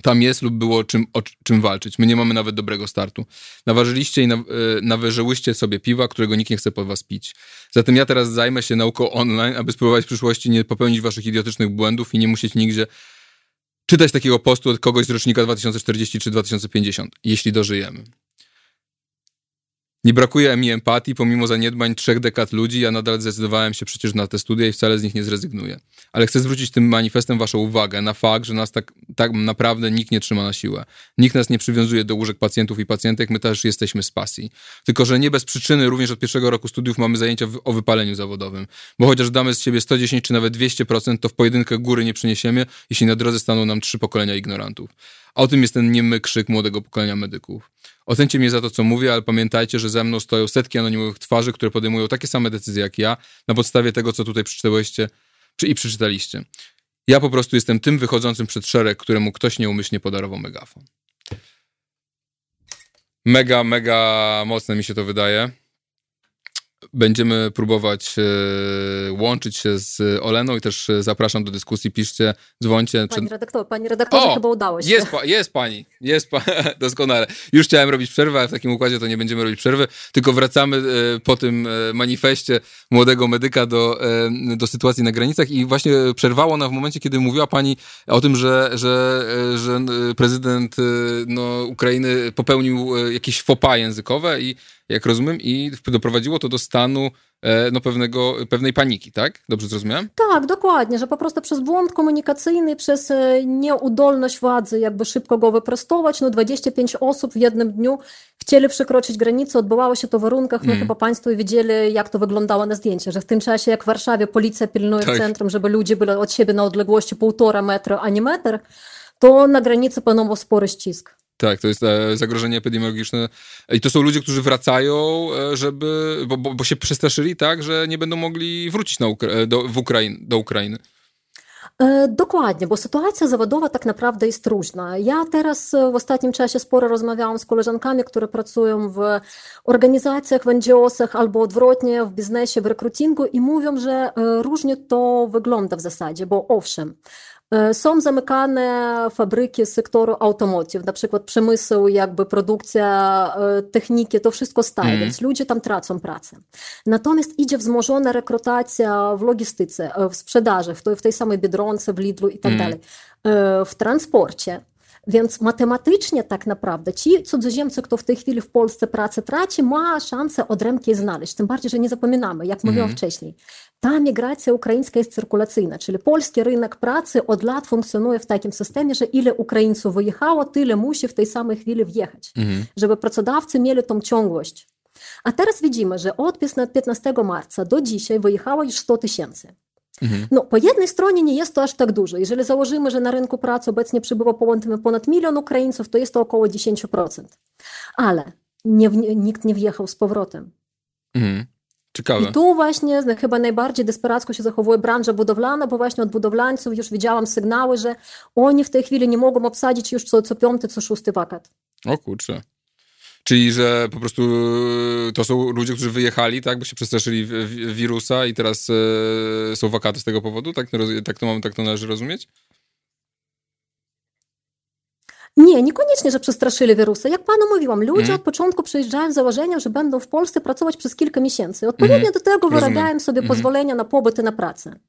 Tam jest lub było czym, o czym walczyć. My nie mamy nawet dobrego startu. Naważyliście i na, e, nawyżyłyście sobie piwa, którego nikt nie chce po was pić. Zatem ja teraz zajmę się nauką online, aby spróbować w przyszłości nie popełnić waszych idiotycznych błędów i nie musieć nigdzie czytać takiego postu od kogoś z rocznika 2040 czy 2050, jeśli dożyjemy. Nie brakuje mi empatii, pomimo zaniedbań trzech dekad ludzi, ja nadal zdecydowałem się przecież na te studia i wcale z nich nie zrezygnuję. Ale chcę zwrócić tym manifestem waszą uwagę na fakt, że nas tak, tak naprawdę nikt nie trzyma na siłę. Nikt nas nie przywiązuje do łóżek pacjentów i pacjentek, my też jesteśmy z pasji. Tylko, że nie bez przyczyny również od pierwszego roku studiów mamy zajęcia o wypaleniu zawodowym. Bo chociaż damy z siebie 110 czy nawet 200%, to w pojedynkę góry nie przyniesiemy, jeśli na drodze staną nam trzy pokolenia ignorantów. A o tym jest ten niemy krzyk młodego pokolenia medyków. Ocencie mnie za to, co mówię, ale pamiętajcie, że ze mną stoją setki anonimowych twarzy, które podejmują takie same decyzje jak ja, na podstawie tego, co tutaj przeczytałyście i przeczytaliście. Ja po prostu jestem tym wychodzącym przed szereg, któremu ktoś nieumyślnie podarował megafon. Mega, mega mocne mi się to wydaje. Będziemy próbować e, łączyć się z Oleną i też e, zapraszam do dyskusji, piszcie, dzwońcie. Pani, redaktor, pani redaktorze, o, chyba udało się. Jest, pa, jest pani, jest pa, doskonale. Już chciałem robić przerwę, ale w takim układzie to nie będziemy robić przerwy, tylko wracamy e, po tym manifestie młodego medyka do, do sytuacji na granicach i właśnie przerwało ona w momencie, kiedy mówiła pani o tym, że, że, że prezydent no, Ukrainy popełnił jakieś fopa językowe i jak rozumiem, i doprowadziło to do stanu e, no, pewnego, pewnej paniki, tak? Dobrze zrozumiałem? Tak, dokładnie, że po prostu przez błąd komunikacyjny, przez e, nieudolność władzy, jakby szybko go wyprostować, no 25 osób w jednym dniu chcieli przekroczyć granicę, odbywało się to w warunkach, no mm. chyba Państwo widzieli, jak to wyglądało na zdjęciach, że w tym czasie, jak w Warszawie policja pilnuje tak. centrum, żeby ludzie byli od siebie na odległości półtora metra, a nie metr, to na granicy panował spory ścisk. Tak, to jest e, zagrożenie epidemiologiczne. I to są ludzie, którzy wracają, e, żeby, bo, bo, bo się przestraszyli, tak, że nie będą mogli wrócić na Ukra do, w Ukrain do Ukrainy. Dokładnie, bo sytuacja zawodowa tak naprawdę jest różna. Ja teraz w ostatnim czasie sporo rozmawiałam z koleżankami, które pracują w organizacjach, w NGO-sach albo odwrotnie w biznesie, w rekrutingu i mówią, że różnie to wygląda w zasadzie, bo owszem, są zamykane fabryki z sektoru automotive, na przykład przemysł, jakby produkcja techniki, to wszystko staje, mm. więc ludzie tam tracą pracę. Natomiast idzie wzmożona rekrutacja w logistyce, w sprzedaży, w tej, w tej samej Biedronce, w Lidlu i tak mm. dalej, w transporcie. Więc matematycznie tak naprawdę ci cudzoziemcy, kto w tej chwili w Polsce pracę traci, ma szansę odrębnie znaleźć. Tym bardziej, że nie zapominamy, jak mówiłam mm. wcześniej. Ta migracja ukraińska jest cyrkulacyjna, czyli polski rynek pracy od lat funkcjonuje w takim systemie, że ile Ukraińców wyjechało, tyle musi w tej samej chwili wjechać, mm. żeby pracodawcy mieli tą ciągłość. A teraz widzimy, że od 15 marca do dzisiaj wyjechało już 100 tysięcy. Mhm. No, po jednej stronie nie jest to aż tak dużo. Jeżeli założymy, że na rynku pracy obecnie przybywa ponad milion Ukraińców, to jest to około 10%. Ale nie, nikt nie wjechał z powrotem. Mhm. Ciekawe. I tu właśnie no, chyba najbardziej desperacko się zachowuje branża budowlana, bo właśnie od budowlańców już widziałam sygnały, że oni w tej chwili nie mogą obsadzić już co, co piąty, co szósty wakat. O kurczę. Czyli, że po prostu e, to są ludzie, którzy wyjechali, tak, bo się przestraszyli wirusa i teraz e, są wakaty z tego powodu? Tak, tak, to, mam, tak to należy rozumieć? Nie, niekoniecznie, że przestraszyli wirusa. Jak panu mówiłam, ludzie mm. od początku przyjeżdżają z założeniem, że będą w Polsce pracować przez kilka miesięcy. Odpowiednio mm. do tego wyrabiają sobie mm. pozwolenia na pobyt i na pracę.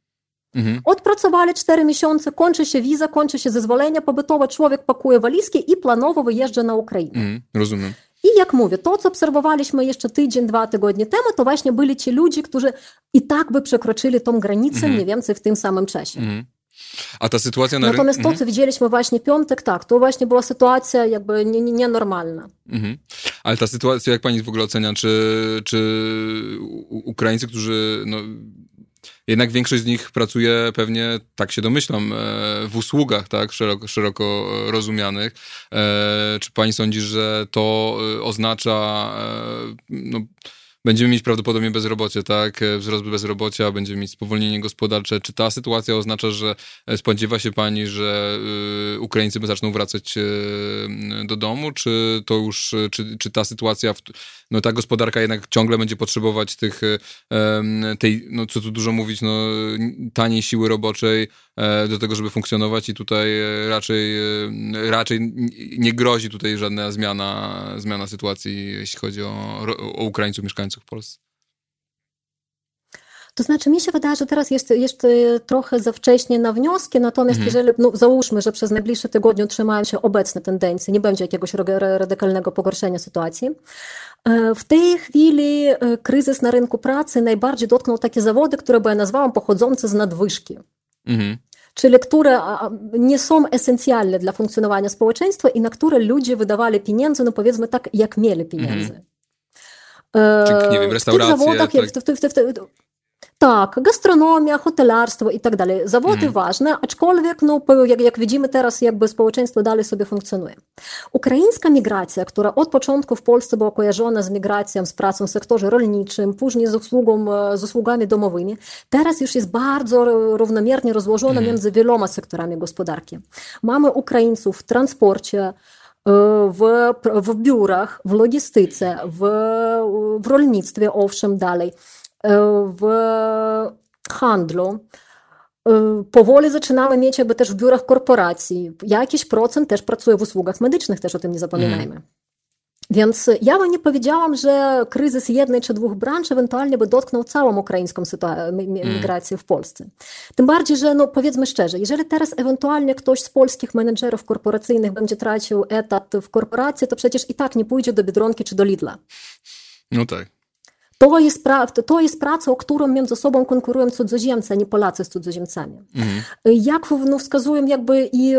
Mhm. Odpracowali 4 miesiące, kończy się wiza, kończy się zezwolenie pobytowe, człowiek pakuje walizki i planowo wyjeżdża na Ukrainę. Mhm. Rozumiem. I jak mówię, to co obserwowaliśmy jeszcze tydzień, dwa tygodnie temu, to właśnie byli ci ludzie, którzy i tak by przekroczyli tą granicę mhm. mniej więcej w tym samym czasie. Mhm. A ta sytuacja na Natomiast to, mhm. co widzieliśmy właśnie piątek, tak, to właśnie była sytuacja jakby nienormalna. Mhm. Ale ta sytuacja, jak pani w ogóle ocenia, czy, czy Ukraińcy, którzy no, jednak większość z nich pracuje pewnie, tak się domyślam, e, w usługach, tak, szeroko, szeroko rozumianych. E, czy pani sądzi, że to e, oznacza no, będziemy mieć prawdopodobnie bezrobocie, tak? Wzrost bezrobocia, będziemy mieć spowolnienie gospodarcze. Czy ta sytuacja oznacza, że spodziewa się pani, że Ukraińcy zaczną wracać do domu, czy to już, czy, czy ta sytuacja, no ta gospodarka jednak ciągle będzie potrzebować tych, tej, no co tu dużo mówić, no taniej siły roboczej do tego, żeby funkcjonować i tutaj raczej, raczej nie grozi tutaj żadna zmiana, zmiana sytuacji, jeśli chodzi o, o Ukraińców mieszkających w Polsce. To znaczy, mi się wydaje, że teraz jest jeszcze trochę za wcześnie na wnioski, natomiast mhm. jeżeli, no, załóżmy, że przez najbliższe tygodnie utrzymają się obecne tendencje, nie będzie jakiegoś radykalnego pogorszenia sytuacji, e, w tej chwili e, kryzys na rynku pracy najbardziej dotknął takie zawody, które by ja nazwałam pochodzące z nadwyżki. Mhm czyli które nie są esencjalne dla funkcjonowania społeczeństwa i na które ludzie wydawali pieniądze, no powiedzmy tak, jak mieli pieniądze. Mm. Czy, nie wiem, restauracje. W tych zawodach, tak. w, w, w, tak, gastronomia, hotelarstwo i tak dalej. Zawody mm. ważne, aczkolwiek, no, jak, jak widzimy teraz, jakby społeczeństwo dalej sobie funkcjonuje. Ukraińska migracja, która od początku w Polsce była kojarzona z migracją, z pracą w sektorze rolniczym, później z, usługą, z usługami domowymi, teraz już jest bardzo równomiernie rozłożona mm. między wieloma sektorami gospodarki. Mamy Ukraińców w transporcie, w, w biurach, w logistyce, w, w rolnictwie, owszem, dalej w handlu. Powoli zaczynamy mieć jakby też w biurach korporacji. Jakiś procent też pracuje w usługach medycznych, też o tym nie zapominajmy. Mm. Więc ja bym nie powiedziałam, że kryzys jednej czy dwóch branż ewentualnie by dotknął całą ukraińską migrację w Polsce. Tym bardziej, że no powiedzmy szczerze, jeżeli teraz ewentualnie ktoś z polskich menedżerów korporacyjnych będzie tracił etat w korporacji, to przecież i tak nie pójdzie do Biedronki czy do Lidla. No tak. To jest, pra, to jest praca, o którą między sobą konkurują cudzoziemcy, a nie Polacy z cudzoziemcami. Mhm. Jak no, wskazują jakby i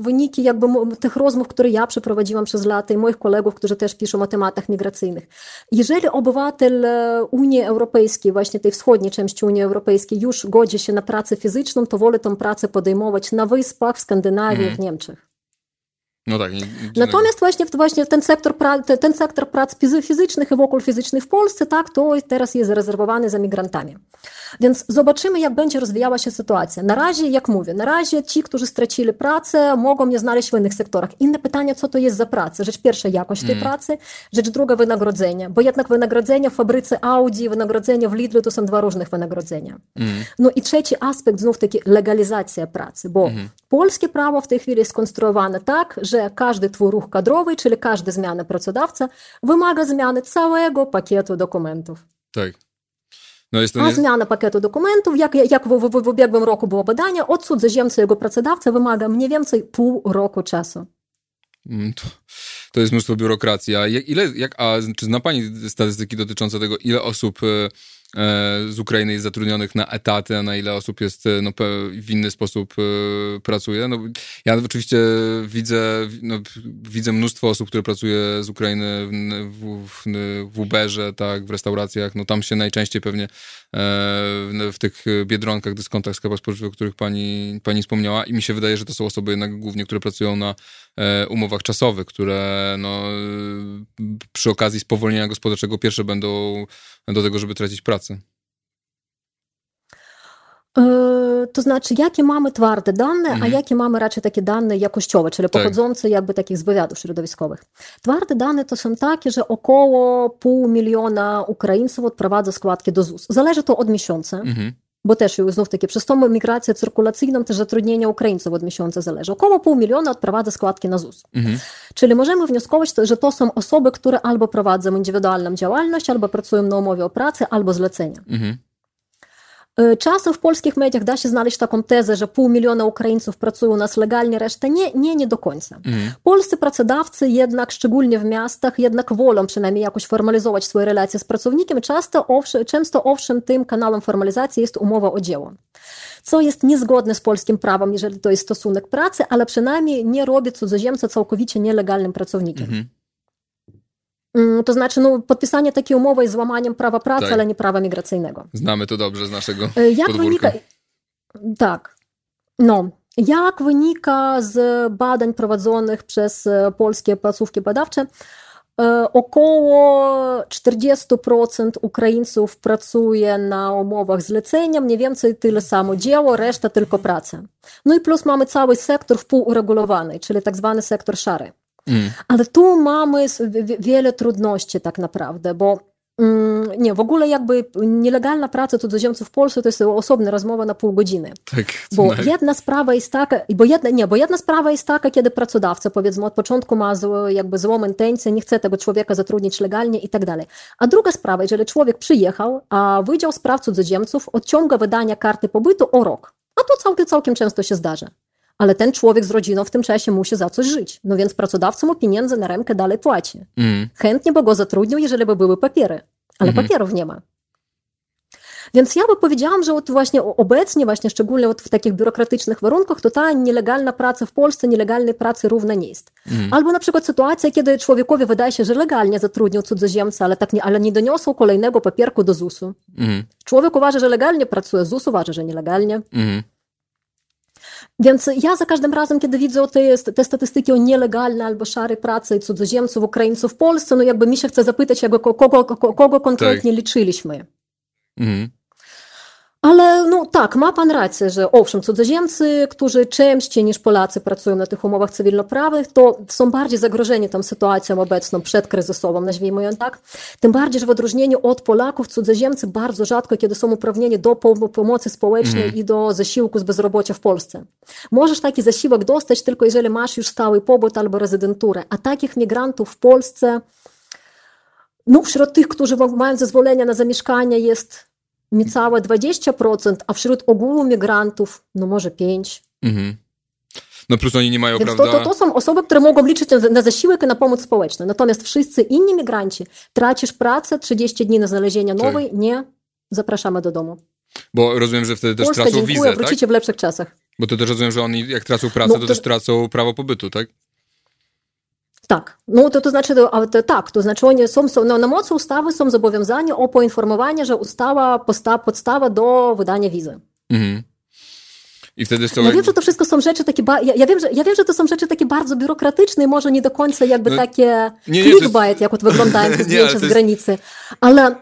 wyniki jakby tych rozmów, które ja przeprowadziłam przez lata i moich kolegów, którzy też piszą o tematach migracyjnych. Jeżeli obywatel e, Unii Europejskiej, właśnie tej wschodniej części Unii Europejskiej już godzi się na pracę fizyczną, to woli tę pracę podejmować na wyspach, w Skandynawii, mhm. w Niemczech. No tak. Nie, Natomiast właśnie, właśnie ten, sektor pra, ten sektor prac fizycznych i wokół fizycznych w Polsce, tak, to teraz jest zarezerwowany za migrantami. Więc zobaczymy, jak będzie rozwijała się sytuacja. Na razie, jak mówię, na razie ci, którzy stracili pracę, mogą je znaleźć w innych sektorach. Inne pytanie, co to jest za praca? Rzecz pierwsza, jakość tej mm. pracy, rzecz druga, wynagrodzenie, bo jednak wynagrodzenie w fabryce Audi, wynagrodzenie w Lidlu to są dwa różne wynagrodzenia. Mm. No i trzeci aspekt, znów taki legalizacja pracy, bo mm. polskie prawo w tej chwili jest skonstruowane tak, że każdy twój ruch kadrowy, czyli każda zmiana pracodawca wymaga zmiany całego pakietu dokumentów. Tak. No jest to nie... A zmiana pakietu dokumentów, jak, jak w, w, w ubiegłym roku było badanie, od cudzoziemca jego pracodawca wymaga mniej więcej pół roku czasu. Mm, to, to jest mnóstwo biurokracji. A, ile, jak, a czy zna Pani statystyki dotyczące tego, ile osób E, z Ukrainy jest zatrudnionych na etaty, a na ile osób jest e, no, w inny sposób e, pracuje. No, ja oczywiście widzę, no, widzę mnóstwo osób, które pracuje z Ukrainy w, w, w Uberze, tak, w restauracjach. No, tam się najczęściej pewnie w tych biedronkach, dyskontach, sklepach spożywczych, o których pani, pani wspomniała i mi się wydaje, że to są osoby jednak głównie, które pracują na umowach czasowych, które no, przy okazji spowolnienia gospodarczego pierwsze będą do tego, żeby tracić pracę? E, to znaczy, jakie mamy twarde dane, mhm. a jakie mamy raczej takie dane jakościowe, czyli tak. pochodzące jakby takich z wywiadów środowiskowych. Twarde dane to są takie, że około pół miliona Ukraińców odprowadza składki do ZUS. Zależy to od miesiąca. Mhm bo też znów таки przez tą migrację cyrkulacyjną też zatrudnienie Ukraińców od miesiąca zależy. Około pół miliona odprowadza składki na ZUS. Mhm. Czyli możemy wnioskować, że to są osoby, które albo prowadzą indywidualną działalność, albo pracują na umowie o pracę, albo zlecenia. Mhm. Czasem w polskich mediach da się znaleźć taką tezę, że pół miliona Ukraińców pracują u nas legalnie, reszta nie, nie, nie do końca. Mhm. Polscy pracodawcy jednak, szczególnie w miastach, jednak wolą przynajmniej jakoś formalizować swoje relacje z pracownikiem. Często owszem, często owszem tym kanałem formalizacji jest umowa o dzieło. Co jest niezgodne z polskim prawem, jeżeli to jest stosunek pracy, ale przynajmniej nie robi cudzoziemca całkowicie nielegalnym pracownikiem. Mhm. Mm, to znaczy, no, podpisanie takiej umowy jest złamaniem prawa pracy, tak. ale nie prawa migracyjnego. Znamy to dobrze z naszego e, Jak podwórka. wynika... Tak. No. Jak wynika z badań prowadzonych przez e, polskie placówki badawcze, Około 40% Ukraińców pracuje na umowach zlecenia, mniej więcej tyle samo dzieło, reszta tylko praca. No i plus mamy cały sektor wpółuregulowany, czyli tak zwany sektor szary. Mm. Ale tu mamy wiele trudności tak naprawdę, bo mm, nie, w ogóle jakby nielegalna praca cudzoziemców w Polsce to jest osobna rozmowa na pół godziny. Tak, bo jedna sprawa jest taka, bo jedna, nie, bo jedna sprawa jest taka, kiedy pracodawca powiedzmy od początku ma zło, jakby złą intencję, nie chce tego człowieka zatrudnić legalnie i tak dalej. A druga sprawa, jeżeli człowiek przyjechał, a Wydział Spraw Cudzoziemców odciąga wydania karty pobytu o rok. A to całkiem, całkiem często się zdarza ale ten człowiek z rodziną w tym czasie musi za coś żyć. No więc pracodawca mu pieniędzy na rękę dalej płaci. Mm. Chętnie by go zatrudnił, jeżeli by były papiery, ale mm. papierów nie ma. Więc ja by powiedziałam, że od właśnie obecnie, właśnie szczególnie w takich biurokratycznych warunkach, to ta nielegalna praca w Polsce, nielegalnej pracy równa nie jest. Mm. Albo na przykład sytuacja, kiedy człowiekowi wydaje się, że legalnie zatrudnił cudzoziemca, ale, tak nie, ale nie doniosł kolejnego papierku do ZUS-u. Mm. Człowiek uważa, że legalnie pracuje, ZUS uważa, że nielegalnie. Mm. Więc ja za każdym razem, kiedy widzę te, te statystyki o nielegalnej albo szarej pracy cudzoziemców, Ukraińców w Polsce, no jakby mi się chce zapytać, kogo, kogo, kogo konkretnie tak. liczyliśmy. Mhm. Ale no tak, ma pan rację, że owszem, cudzoziemcy, którzy częściej niż Polacy pracują na tych umowach cywilnoprawnych, to są bardziej zagrożeni tą sytuacją obecną przedkryzysową, nazwijmy ją tak. Tym bardziej, że w odróżnieniu od Polaków cudzoziemcy bardzo rzadko kiedy są uprawnieni do pomocy społecznej mm. i do zasiłku z bezrobocia w Polsce. Możesz taki zasiłek dostać tylko jeżeli masz już stały pobyt albo rezydenturę, a takich migrantów w Polsce no, wśród tych, którzy mają zezwolenia na zamieszkanie jest niecałe 20%, a wśród ogółu migrantów, no może 5%. Mhm. No plus oni nie mają, Więc prawda... To, to, to, są osoby, które mogą liczyć na zasiłek i na pomoc społeczną. Natomiast wszyscy inni migranci, tracisz pracę, 30 dni na znalezienie tak. nowej, tak. nie, zapraszamy do domu. Bo rozumiem, że wtedy też Polska, tracą dziękuję, wizę, wrócicie tak? w lepszych czasach. Bo to też rozumiem, że oni jak tracą pracę, no, to, to też tracą prawo pobytu, tak? Tak, no to, to znaczy, to, tak, to znaczy oni są, są no, na mocy ustawy są zobowiązani o poinformowanie, że ustawa posta, podstawa do wydania wizy. Mhm. I wtedy są... Ja wiem, że to wszystko są rzeczy takie, ja, ja, wiem, że, ja wiem, że to są rzeczy takie bardzo biurokratyczne i może nie do końca jakby no, takie nie, nie, clickbait, jest... jak od wyglądają te zdjęcia z granicy, ale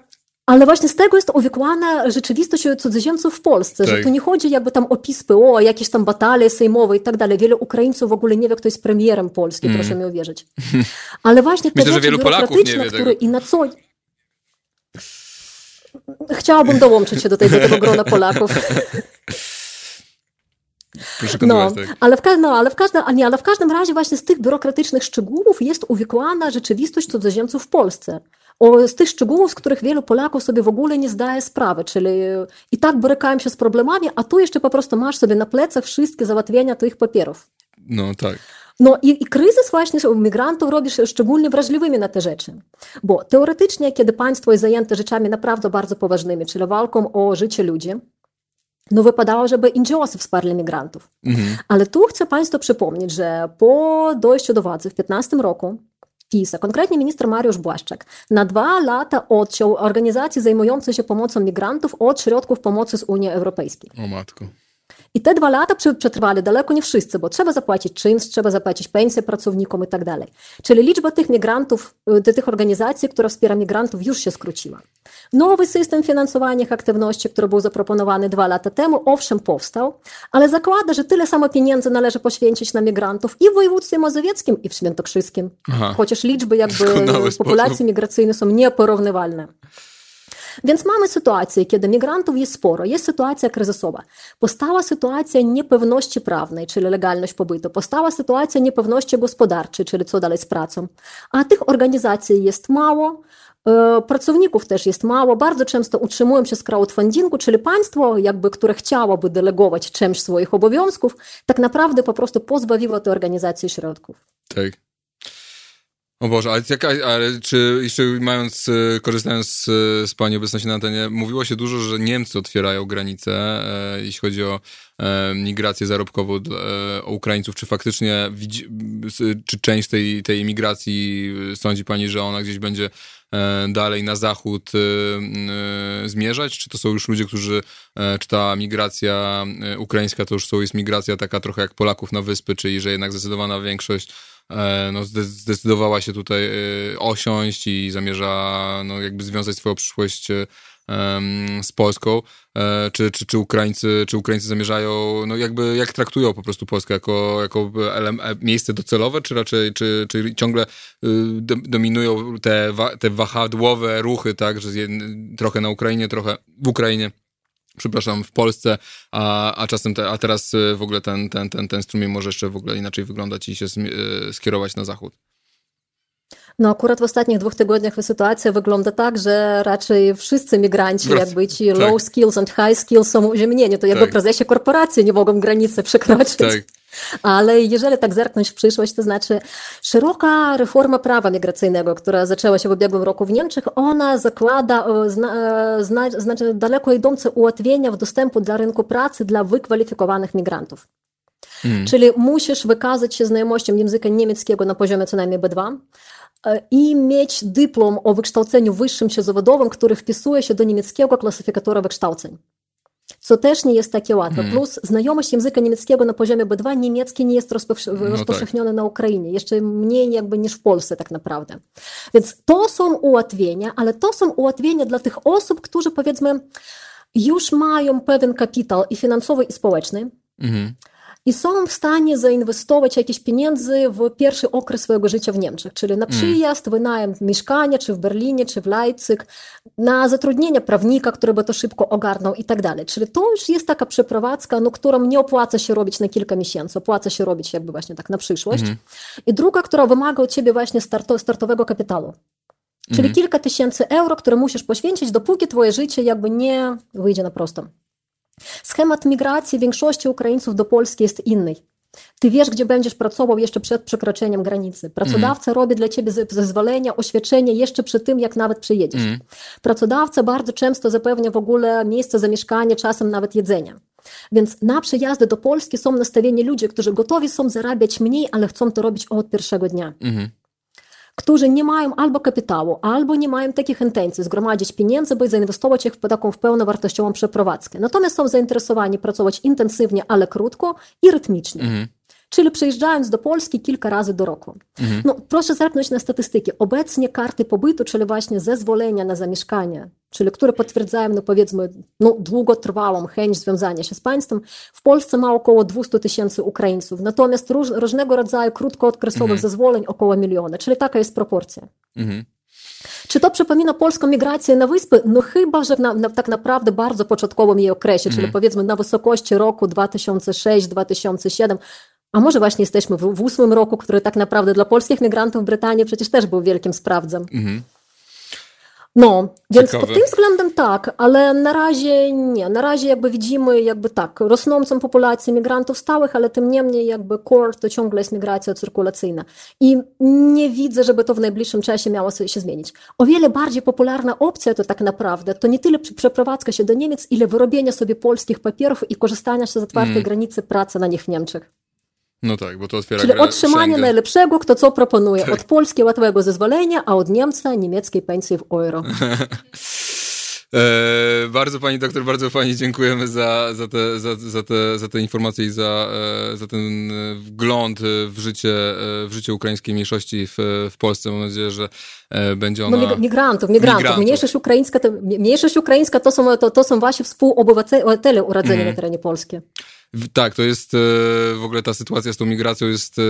ale właśnie z tego jest uwikłana rzeczywistość cudzoziemców w Polsce, tak. że tu nie chodzi jakby tam o PiS, PO, jakieś tam batalie sejmowe i tak dalej. Wiele Ukraińców w ogóle nie wie, kto jest premierem Polski, mm. proszę mi uwierzyć. Ale właśnie te Myślę, rzeczy wielu biurokratyczne, które i na co... Chciałabym dołączyć się do, tej, do tego grona Polaków. no, tak. ale, w, no, ale, w każdym, nie, ale w każdym razie właśnie z tych biurokratycznych szczegółów jest uwikłana rzeczywistość cudzoziemców w Polsce o, z tych szczegółów, z których wielu Polaków sobie w ogóle nie zdaje sprawy, czyli i tak borykają się z problemami, a tu jeszcze po prostu masz sobie na plecach wszystkie załatwienia tych papierów. No tak. No i, i kryzys właśnie u migrantów robi się szczególnie wrażliwymi na te rzeczy. Bo teoretycznie, kiedy państwo jest zajęte rzeczami naprawdę bardzo poważnymi, czyli walką o życie ludzi, no wypadało, żeby NGOsy wsparli migrantów. Mhm. Ale tu chcę Państwu przypomnieć, że po dojściu do władzy w 2015 roku Konkretnie minister Mariusz Błaszczak, na dwa lata odciął organizacje zajmujące się pomocą migrantów od środków pomocy z Unii Europejskiej. O matko. I te dwa lata przetrwali daleko nie wszyscy, bo trzeba zapłacić czynsz, trzeba zapłacić pensję pracownikom i tak dalej. Czyli liczba tych migrantów, y, tych organizacji, która wspiera migrantów, już się skróciła. Nowy system finansowania ich aktywności, który był zaproponowany dwa lata temu, owszem, powstał, ale zakłada, że tyle samo pieniędzy należy poświęcić na migrantów i w województwie mazowieckim, i w świętokrzyskim. Aha. Chociaż liczby jakby populacji migracyjnej są nieporównywalne. Więc mamy sytuację, kiedy migrantów jest sporo, jest sytuacja kryzysowa. Powstała sytuacja niepewności prawnej, czyli legalność pobytu, powstała sytuacja niepewności gospodarczej, czyli co dalej z pracą. A tych organizacji jest mało, e, Pracowników też jest mało, bardzo często utrzymują się z crowdfundingu, czyli państwo, jakby, które chciałoby delegować czymś swoich obowiązków, tak naprawdę po prostu pozbawiło te organizacje środków. Tak. O Boże, ale, ale czy jeszcze mając, e, korzystając z, z Pani obecności na antenie, mówiło się dużo, że Niemcy otwierają granice, e, jeśli chodzi o e, migrację zarobkową e, o Ukraińców. Czy faktycznie, widzi, czy część tej, tej imigracji sądzi Pani, że ona gdzieś będzie e, dalej na zachód e, zmierzać? Czy to są już ludzie, którzy, czy ta migracja ukraińska to już są, jest migracja taka trochę jak Polaków na wyspy, czyli że jednak zdecydowana większość no, zdecydowała się tutaj osiąść i zamierza no, jakby związać swoją przyszłość z Polską, e, czy, czy, czy, Ukraińcy, czy Ukraińcy zamierzają, no jakby, jak traktują po prostu Polskę jako, jako e, miejsce docelowe, czy raczej, czy, czy ciągle y, dominują te, te wahadłowe ruchy, tak, że trochę na Ukrainie, trochę w Ukrainie przepraszam, w Polsce, a, a czasem, te, a teraz y, w ogóle ten, ten, ten, ten strumień może jeszcze w ogóle inaczej wyglądać i się y, skierować na zachód. No akurat w ostatnich dwóch tygodniach sytuacja wygląda tak, że raczej wszyscy migranci, Wrac. jakby ci tak. low skills and high skills są uziemnieni, to jakby tak. prezesie korporacji nie mogą granicy przekroczyć. Tak. Ale jeżeli tak zerknąć w przyszłość, to znaczy szeroka reforma prawa migracyjnego, która zaczęła się w ubiegłym roku w Niemczech, ona zakłada zna, zna, znaczy daleko idące ułatwienia w dostępu do rynku pracy dla wykwalifikowanych migrantów. Mm. Czyli musisz wykazać się znajomością języka niemieckiego na poziomie co najmniej B2, i mieć dyplom o wykształceniu wyższym czy zawodowym, który wpisuje się do niemieckiego klasyfikatora wykształceń. Co też nie jest takie łatwe. Hmm. Plus znajomość języka niemieckiego na poziomie B2, niemiecki nie jest rozpowszechniony no tak. na Ukrainie, jeszcze mniej jakby niż w Polsce tak naprawdę. Więc to są ułatwienia, ale to są ułatwienia dla tych osób, którzy powiedzmy już mają pewien kapitał i finansowy i społeczny, hmm i są w stanie zainwestować jakieś pieniądze w pierwszy okres swojego życia w Niemczech, czyli na przyjazd, wynajem mieszkania, czy w Berlinie, czy w Leipzig, na zatrudnienie prawnika, który by to szybko ogarnął i tak dalej. Czyli to już jest taka przeprowadzka, no, którą nie opłaca się robić na kilka miesięcy, opłaca się robić jakby właśnie tak na przyszłość. Mhm. I druga, która wymaga od ciebie właśnie starto, startowego kapitału. Czyli mhm. kilka tysięcy euro, które musisz poświęcić, dopóki twoje życie jakby nie wyjdzie na prostą. Schemat migracji większości Ukraińców do Polski jest inny. Ty wiesz, gdzie będziesz pracował jeszcze przed przekroczeniem granicy. Pracodawca mm. robi dla ciebie zezwolenie, oświadczenie jeszcze przed tym, jak nawet przyjedziesz. Mm. Pracodawca bardzo często zapewnia w ogóle miejsce zamieszkania, czasem nawet jedzenia. Więc na przyjazdy do Polski są nastawieni ludzie, którzy gotowi są zarabiać mniej, ale chcą to robić od pierwszego dnia. Mm którzy nie mają albo kapitału, albo nie mają takich intencji zgromadzić pieniędzy, by zainwestować ich w taką w pełnowartościową przeprowadzkę. Natomiast są zainteresowani pracować intensywnie, ale krótko i rytmicznie. Mhm czyli przyjeżdżając do Polski kilka razy do roku. Mhm. No, proszę zerknąć na statystyki. Obecnie karty pobytu, czyli właśnie zezwolenia na zamieszkanie, czyli które potwierdzają, no powiedzmy, no, długotrwałą chęć związania się z państwem, w Polsce ma około 200 tysięcy Ukraińców, natomiast róż, różnego rodzaju krótkookresowych mhm. zezwoleń około miliona, czyli taka jest proporcja. Mhm. Czy to przypomina polską migrację na wyspy? No chyba, że na, na, tak naprawdę bardzo początkowym jej okresie, czyli powiedzmy na wysokości roku 2006-2007, a może właśnie jesteśmy w, w ósmym roku, który tak naprawdę dla polskich migrantów w Brytanii przecież też był wielkim sprawdzem. Mhm. No, więc Ciekawe. pod tym względem tak, ale na razie nie. Na razie jakby widzimy jakby tak, rosnącą populację migrantów stałych, ale tym niemniej jakby core to ciągle jest migracja cyrkulacyjna. I nie widzę, żeby to w najbliższym czasie miało się zmienić. O wiele bardziej popularna opcja to tak naprawdę to nie tyle przeprowadzka się do Niemiec, ile wyrobienia sobie polskich papierów i korzystania z otwartej mm. granicy pracy na nich w Niemczech. No tak, bo to otwiera Czyli otrzymanie Schengen. najlepszego, kto co proponuje. Tak. Od Polski łatwego zezwolenia, a od Niemca niemieckiej pensji w euro. E, bardzo pani doktor, bardzo pani dziękujemy za, za, te, za, za, te, za te informacje i za, e, za ten e, wgląd w życie, w życie ukraińskiej mniejszości w, w Polsce. Mam nadzieję, że będzie no, ona... No, migrantów, migrantów. migrantów. Mniejszość ukraińska to, mniejszość ukraińska to są, to, to są właśnie współobywatele urodzeni mm. na terenie Polski. Tak, to jest e, w ogóle ta sytuacja z tą migracją jest, e,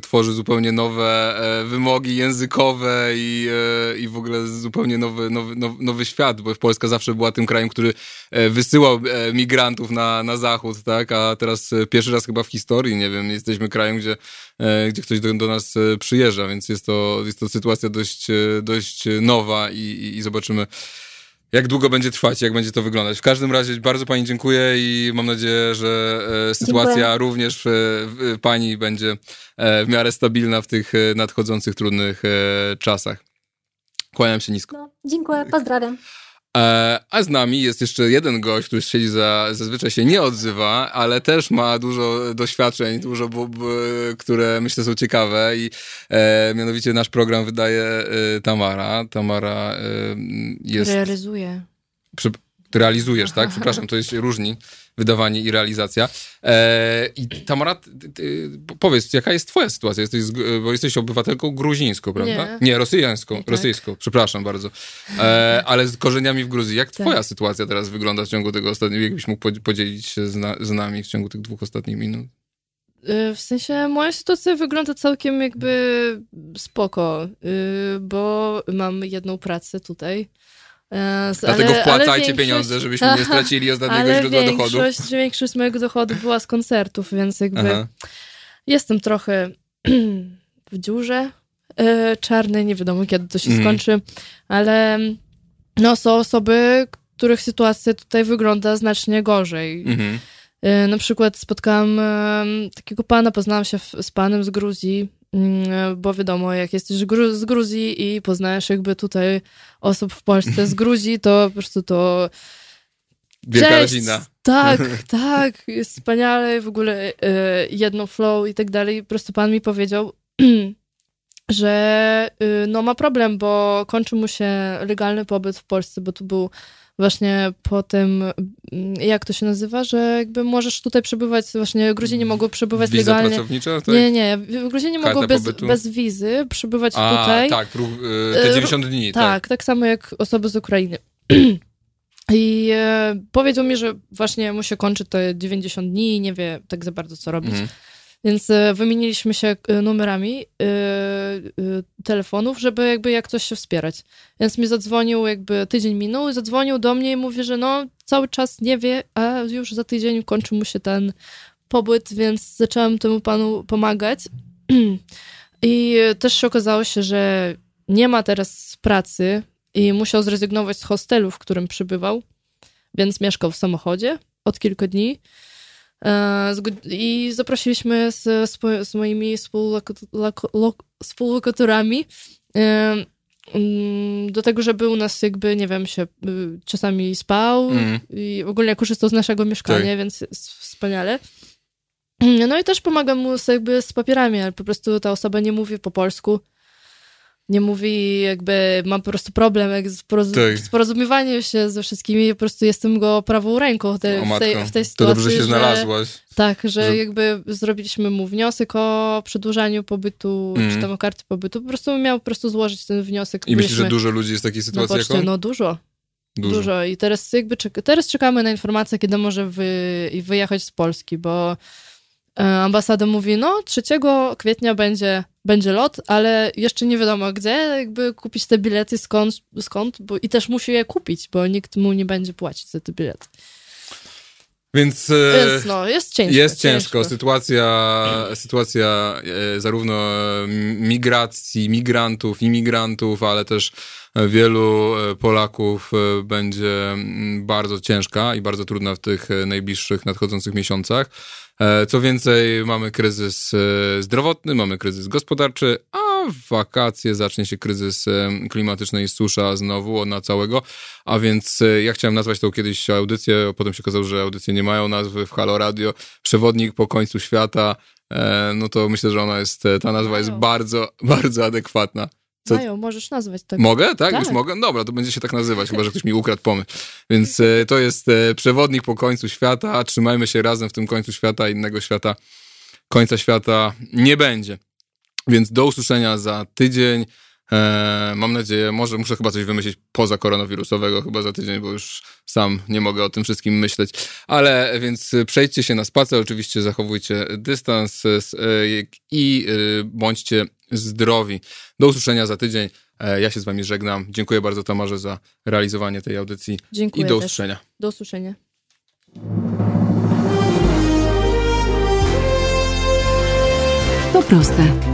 tworzy zupełnie nowe e, wymogi językowe i, i w ogóle zupełnie nowy, nowy, nowy świat, bo Polska zawsze była tym krajem, który wysyłał migrantów na, na zachód, tak, a teraz pierwszy raz chyba w historii, nie wiem, jesteśmy krajem, gdzie, gdzie ktoś do, do nas przyjeżdża, więc jest to, jest to sytuacja dość, dość nowa i, i, i zobaczymy, jak długo będzie trwać, jak będzie to wyglądać. W każdym razie bardzo Pani dziękuję i mam nadzieję, że e, sytuacja dziękuję. również w, Pani będzie e, w miarę stabilna w tych e, nadchodzących trudnych czasach. Kłaniam się nisko. No, dziękuję, pozdrawiam. E, a z nami jest jeszcze jeden gość, który siedzi za, zazwyczaj się nie odzywa, ale też ma dużo doświadczeń, dużo, które myślę są ciekawe i e, mianowicie nasz program wydaje e, Tamara. Tamara e, jest... Realizuje. Przy, realizujesz, tak? Przepraszam, to jest różni wydawanie i realizacja. E, I Tamara, ty, ty, powiedz, jaka jest twoja sytuacja? Jesteś, bo jesteś obywatelką gruzińską, prawda? Nie, Nie rosyjską, tak. rosyjską, przepraszam bardzo. E, ale z korzeniami w Gruzji. Jak tak. twoja sytuacja teraz wygląda w ciągu tego ostatniego, jakbyś mógł podzielić się z, na, z nami w ciągu tych dwóch ostatnich minut? Y, w sensie moja sytuacja wygląda całkiem jakby spoko, bo mam jedną pracę tutaj. E, Dlatego ale, wpłacajcie ale pieniądze, żebyśmy nie stracili ostatniego źródła dochodu. Ale większość mojego dochodu była z koncertów, więc jakby Aha. jestem trochę w dziurze e, czarnej, nie wiadomo kiedy to się mm. skończy, ale no są osoby, których sytuacja tutaj wygląda znacznie gorzej. Mm -hmm. Na przykład spotkałam takiego pana, poznałam się z panem z Gruzji, bo wiadomo, jak jesteś z Gruzji i poznajesz jakby tutaj osób w Polsce z Gruzji, to po prostu to... Wielka Cześć! rodzina. Tak, tak, jest wspaniale, w ogóle e, jedno flow i tak dalej. Po prostu pan mi powiedział, że y, no ma problem, bo kończy mu się legalny pobyt w Polsce, bo tu był właśnie po tym, mm, jak to się nazywa, że jakby możesz tutaj przebywać, właśnie Gruzini mogą przebywać Wiza legalnie. pracownicza? Tak? Nie, nie, Gruzini mogą bez, bez wizy przebywać A, tutaj. tak, y, te 90 dni. Tak, tak, tak samo jak osoby z Ukrainy. I e, powiedział mi, że właśnie mu się kończy te 90 dni i nie wie tak za bardzo, co robić. Mhm. Więc e, wymieniliśmy się e, numerami e, telefonów, żeby jakby jak coś się wspierać. Więc mi zadzwonił, jakby tydzień minął, zadzwonił do mnie i mówi, że no cały czas nie wie, a już za tydzień kończy mu się ten pobyt, więc zaczęłam temu panu pomagać. I też się okazało się, że nie ma teraz pracy i musiał zrezygnować z hostelu, w którym przybywał, więc mieszkał w samochodzie od kilku dni. E, I zaprosiliśmy z, z moimi współlokatorami e, mm, do tego, żeby u nas jakby, nie wiem, się y, czasami spał mm. i ogólnie korzystał z naszego mieszkania, tak. więc jest wspaniale. No i też pomagam mu z, jakby z papierami, ale po prostu ta osoba nie mówi po polsku nie mówi, jakby mam po prostu problem z, poroz tak. z porozumiewaniem się ze wszystkimi, po prostu jestem go prawą ręką te, w, tej, w tej sytuacji. To dobrze się że, znalazłaś. Tak, że, że, jakby zrobiliśmy mu wniosek o przedłużaniu pobytu, mm. czy tam o karty pobytu, po prostu miał po prostu złożyć ten wniosek. I myślisz, że dużo ludzi jest w takiej sytuacji no, jak No dużo. Dużo. Dużo. I teraz jakby czek teraz czekamy na informację, kiedy może wy wyjechać z Polski, bo e, ambasada mówi, no 3 kwietnia będzie będzie lot, ale jeszcze nie wiadomo gdzie, jakby kupić te bilety, skąd, skąd bo, i też musi je kupić, bo nikt mu nie będzie płacić za te bilety. Więc jest, no, jest ciężko. Jest ciężko. ciężko. Sytuacja, sytuacja e, zarówno migracji, migrantów, imigrantów, ale też wielu e, Polaków e, będzie bardzo ciężka i bardzo trudna w tych najbliższych nadchodzących miesiącach. E, co więcej, mamy kryzys e, zdrowotny, mamy kryzys gospodarczy, a w wakacje zacznie się kryzys e, klimatyczny i susza znowu na całego. A więc ja chciałem nazwać tą kiedyś audycję, potem się okazało, że audycje nie mają nazwy w Halo Radio. Przewodnik po końcu świata. No to myślę, że ona jest, ta nazwa jest bardzo, bardzo adekwatna. Co? Mają, możesz nazwać tak. Mogę? Tak? tak? Już mogę? Dobra, to będzie się tak nazywać, chyba że ktoś mi ukradł pomysł. Więc e, to jest e, przewodnik po końcu świata. Trzymajmy się razem w tym końcu świata. Innego świata, końca świata nie będzie. Więc do usłyszenia za tydzień. E, mam nadzieję, może muszę chyba coś wymyślić poza koronawirusowego chyba za tydzień, bo już sam nie mogę o tym wszystkim myśleć. Ale więc przejdźcie się na spacer, oczywiście zachowujcie dystans e, i e, bądźcie zdrowi. Do usłyszenia za tydzień. E, ja się z wami żegnam. Dziękuję bardzo Tamarze za realizowanie tej audycji. Dziękuję I do usłyszenia. Też. Do usłyszenia. To proste.